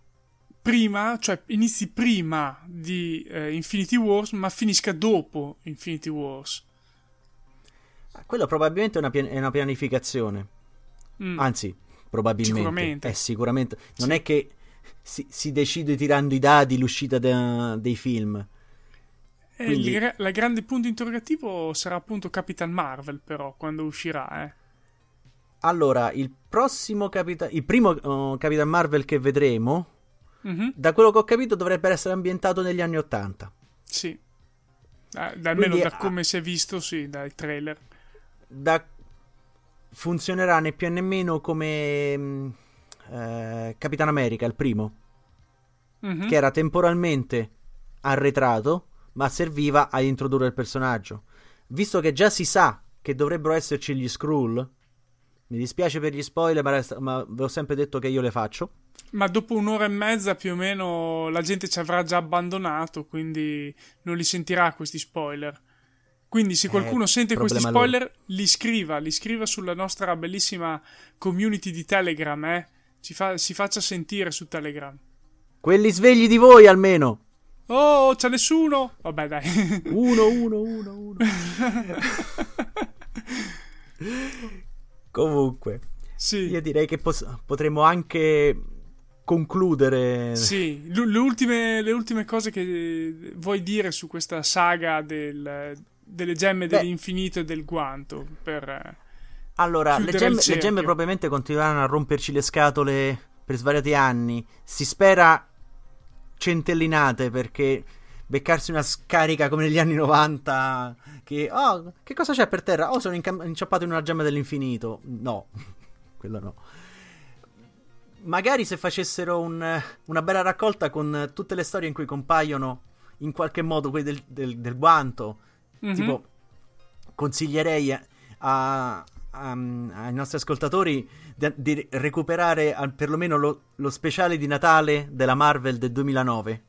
prima, cioè inizi prima di eh, Infinity Wars, ma finisca dopo Infinity Wars. Ah, quello probabilmente è una, pian- è una pianificazione. Mm. Anzi, probabilmente. Sicuramente. È sicuramente. Non sì. è che si, si, decide tirando i dadi l'uscita de- dei film. Eh, Quindi... Il, la grande punto interrogativo sarà appunto Capitan Marvel, però, quando uscirà, eh. Allora, il prossimo Capitan... Il primo uh, Capitan Marvel che vedremo, mm-hmm. da quello che ho capito, dovrebbe essere ambientato negli anni Ottanta. Sì. Eh, almeno Quindi, da come si è visto, sì, dai trailer. Da... Funzionerà né più né meno come mm, eh, Capitan America, il primo. Mm-hmm. Che era temporalmente arretrato ma serviva a introdurre il personaggio. Visto che già si sa che dovrebbero esserci gli Skrull, mi dispiace per gli spoiler, ma, resta, ma vi ho sempre detto che io le faccio. Ma dopo un'ora e mezza più o meno la gente ci avrà già abbandonato, quindi non li sentirà questi spoiler. Quindi se qualcuno eh, sente questi spoiler, loro. li scriva, li scriva sulla nostra bellissima community di Telegram, eh? Fa, si faccia sentire su Telegram. Quelli svegli di voi almeno. Oh, c'è nessuno? Vabbè, dai. Uno, uno, uno, uno. Comunque, sì. io direi che pos- potremmo anche concludere. Sì, L- le, ultime, le, ultime, cose che vuoi dire su questa saga del, delle gemme Beh. dell'infinito e del guanto. Per, allora, le gemme, le gemme probabilmente continueranno a romperci le scatole per svariati anni. Si spera centellinate perché beccarsi una scarica come negli anni 90 che oh che cosa c'è per terra? Oh sono incam- inciappato in una gemma dell'infinito. No quello no. Magari se facessero un, una bella raccolta con tutte le storie in cui compaiono in qualche modo quelli del, del, del guanto mm-hmm. tipo consiglierei a, a, a, ai nostri ascoltatori di, di recuperare perlomeno lo, lo, speciale di Natale della Marvel del 2009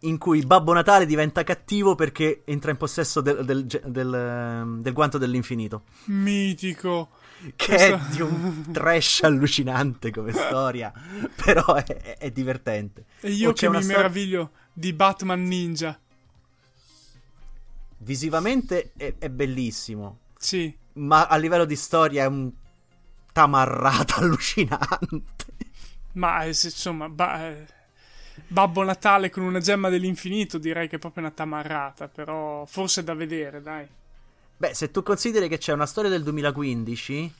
in cui Babbo Natale diventa cattivo perché entra in possesso del, del, del, ehm, del guanto dell'infinito. Mitico. Che Questa... è di un trash allucinante come storia, però è, è divertente. E io che mi storia... meraviglio di Batman Ninja. Visivamente è, è bellissimo. Sì. Ma a livello di storia è un tamarrata allucinante. Ma eh, insomma, ba- eh, Babbo Natale con una gemma dell'infinito direi che è proprio una tamarrata, però forse è da vedere, dai. Beh, se tu consideri che c'è una storia del 2015,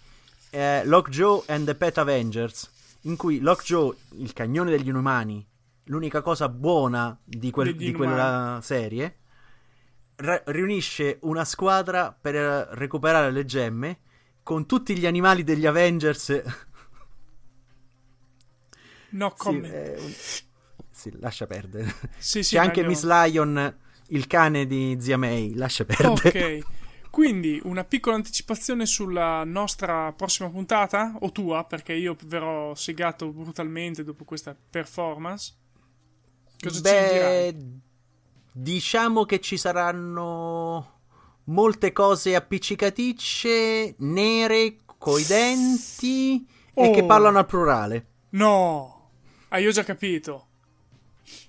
eh, Lockjaw and the Pet Avengers, in cui Lockjaw, il cagnone degli inumani, l'unica cosa buona di, quel, di quella serie, r- riunisce una squadra per recuperare le gemme con tutti gli animali degli Avengers. No comment. Sì, un... sì lascia perdere. Sì, sì, C'è anche Miss Lion, il cane di zia May, lascia perdere. Ok. Quindi una piccola anticipazione sulla nostra prossima puntata, o tua, perché io verrò segato brutalmente dopo questa performance. Cosa Beh, diciamo che ci saranno molte cose appiccicaticce, nere, coi denti oh. e che oh. parlano al plurale. No, ah, io ho già capito.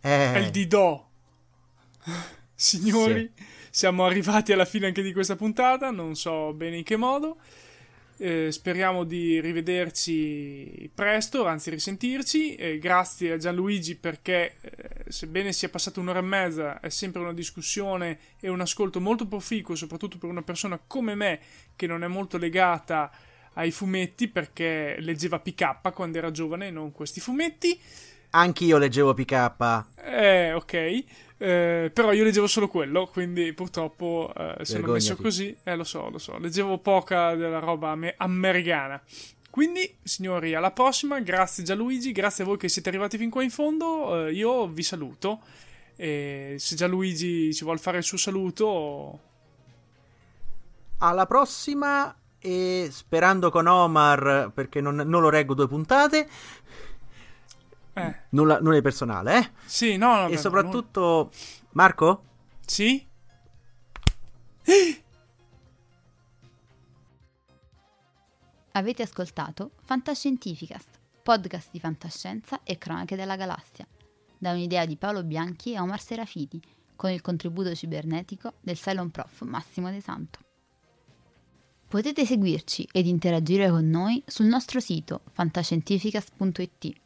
Eh. È il Didò. Signori, sì. siamo arrivati alla fine anche di questa puntata, non so bene in che modo. Eh, speriamo di rivederci presto, anzi risentirci. Eh, grazie a Gianluigi perché, eh, sebbene sia passata un'ora e mezza, è sempre una discussione e un ascolto molto proficuo, soprattutto per una persona come me che non è molto legata ai fumetti perché leggeva PK quando era giovane, non questi fumetti. Anch'io leggevo PK. Eh, ok. Eh, però io leggevo solo quello, quindi purtroppo eh, sono messo così. Eh, lo so, lo so. Leggevo poca della roba am- americana. Quindi, signori, alla prossima. Grazie Gianluigi, grazie a voi che siete arrivati fin qua in fondo. Eh, io vi saluto. E se Gianluigi ci vuole fare il suo saluto. Alla prossima. E sperando con Omar, perché non, non lo reggo due puntate. Eh. Nulla, nulla, di personale, eh? Sì, no, no E soprattutto, nulla... Marco? Sì? Avete ascoltato Fantascientificast, podcast di fantascienza e cronache della galassia, da un'idea di Paolo Bianchi e Omar Serafiti, con il contributo cibernetico del Cylon Prof Massimo De Santo. Potete seguirci ed interagire con noi sul nostro sito fantascientificast.it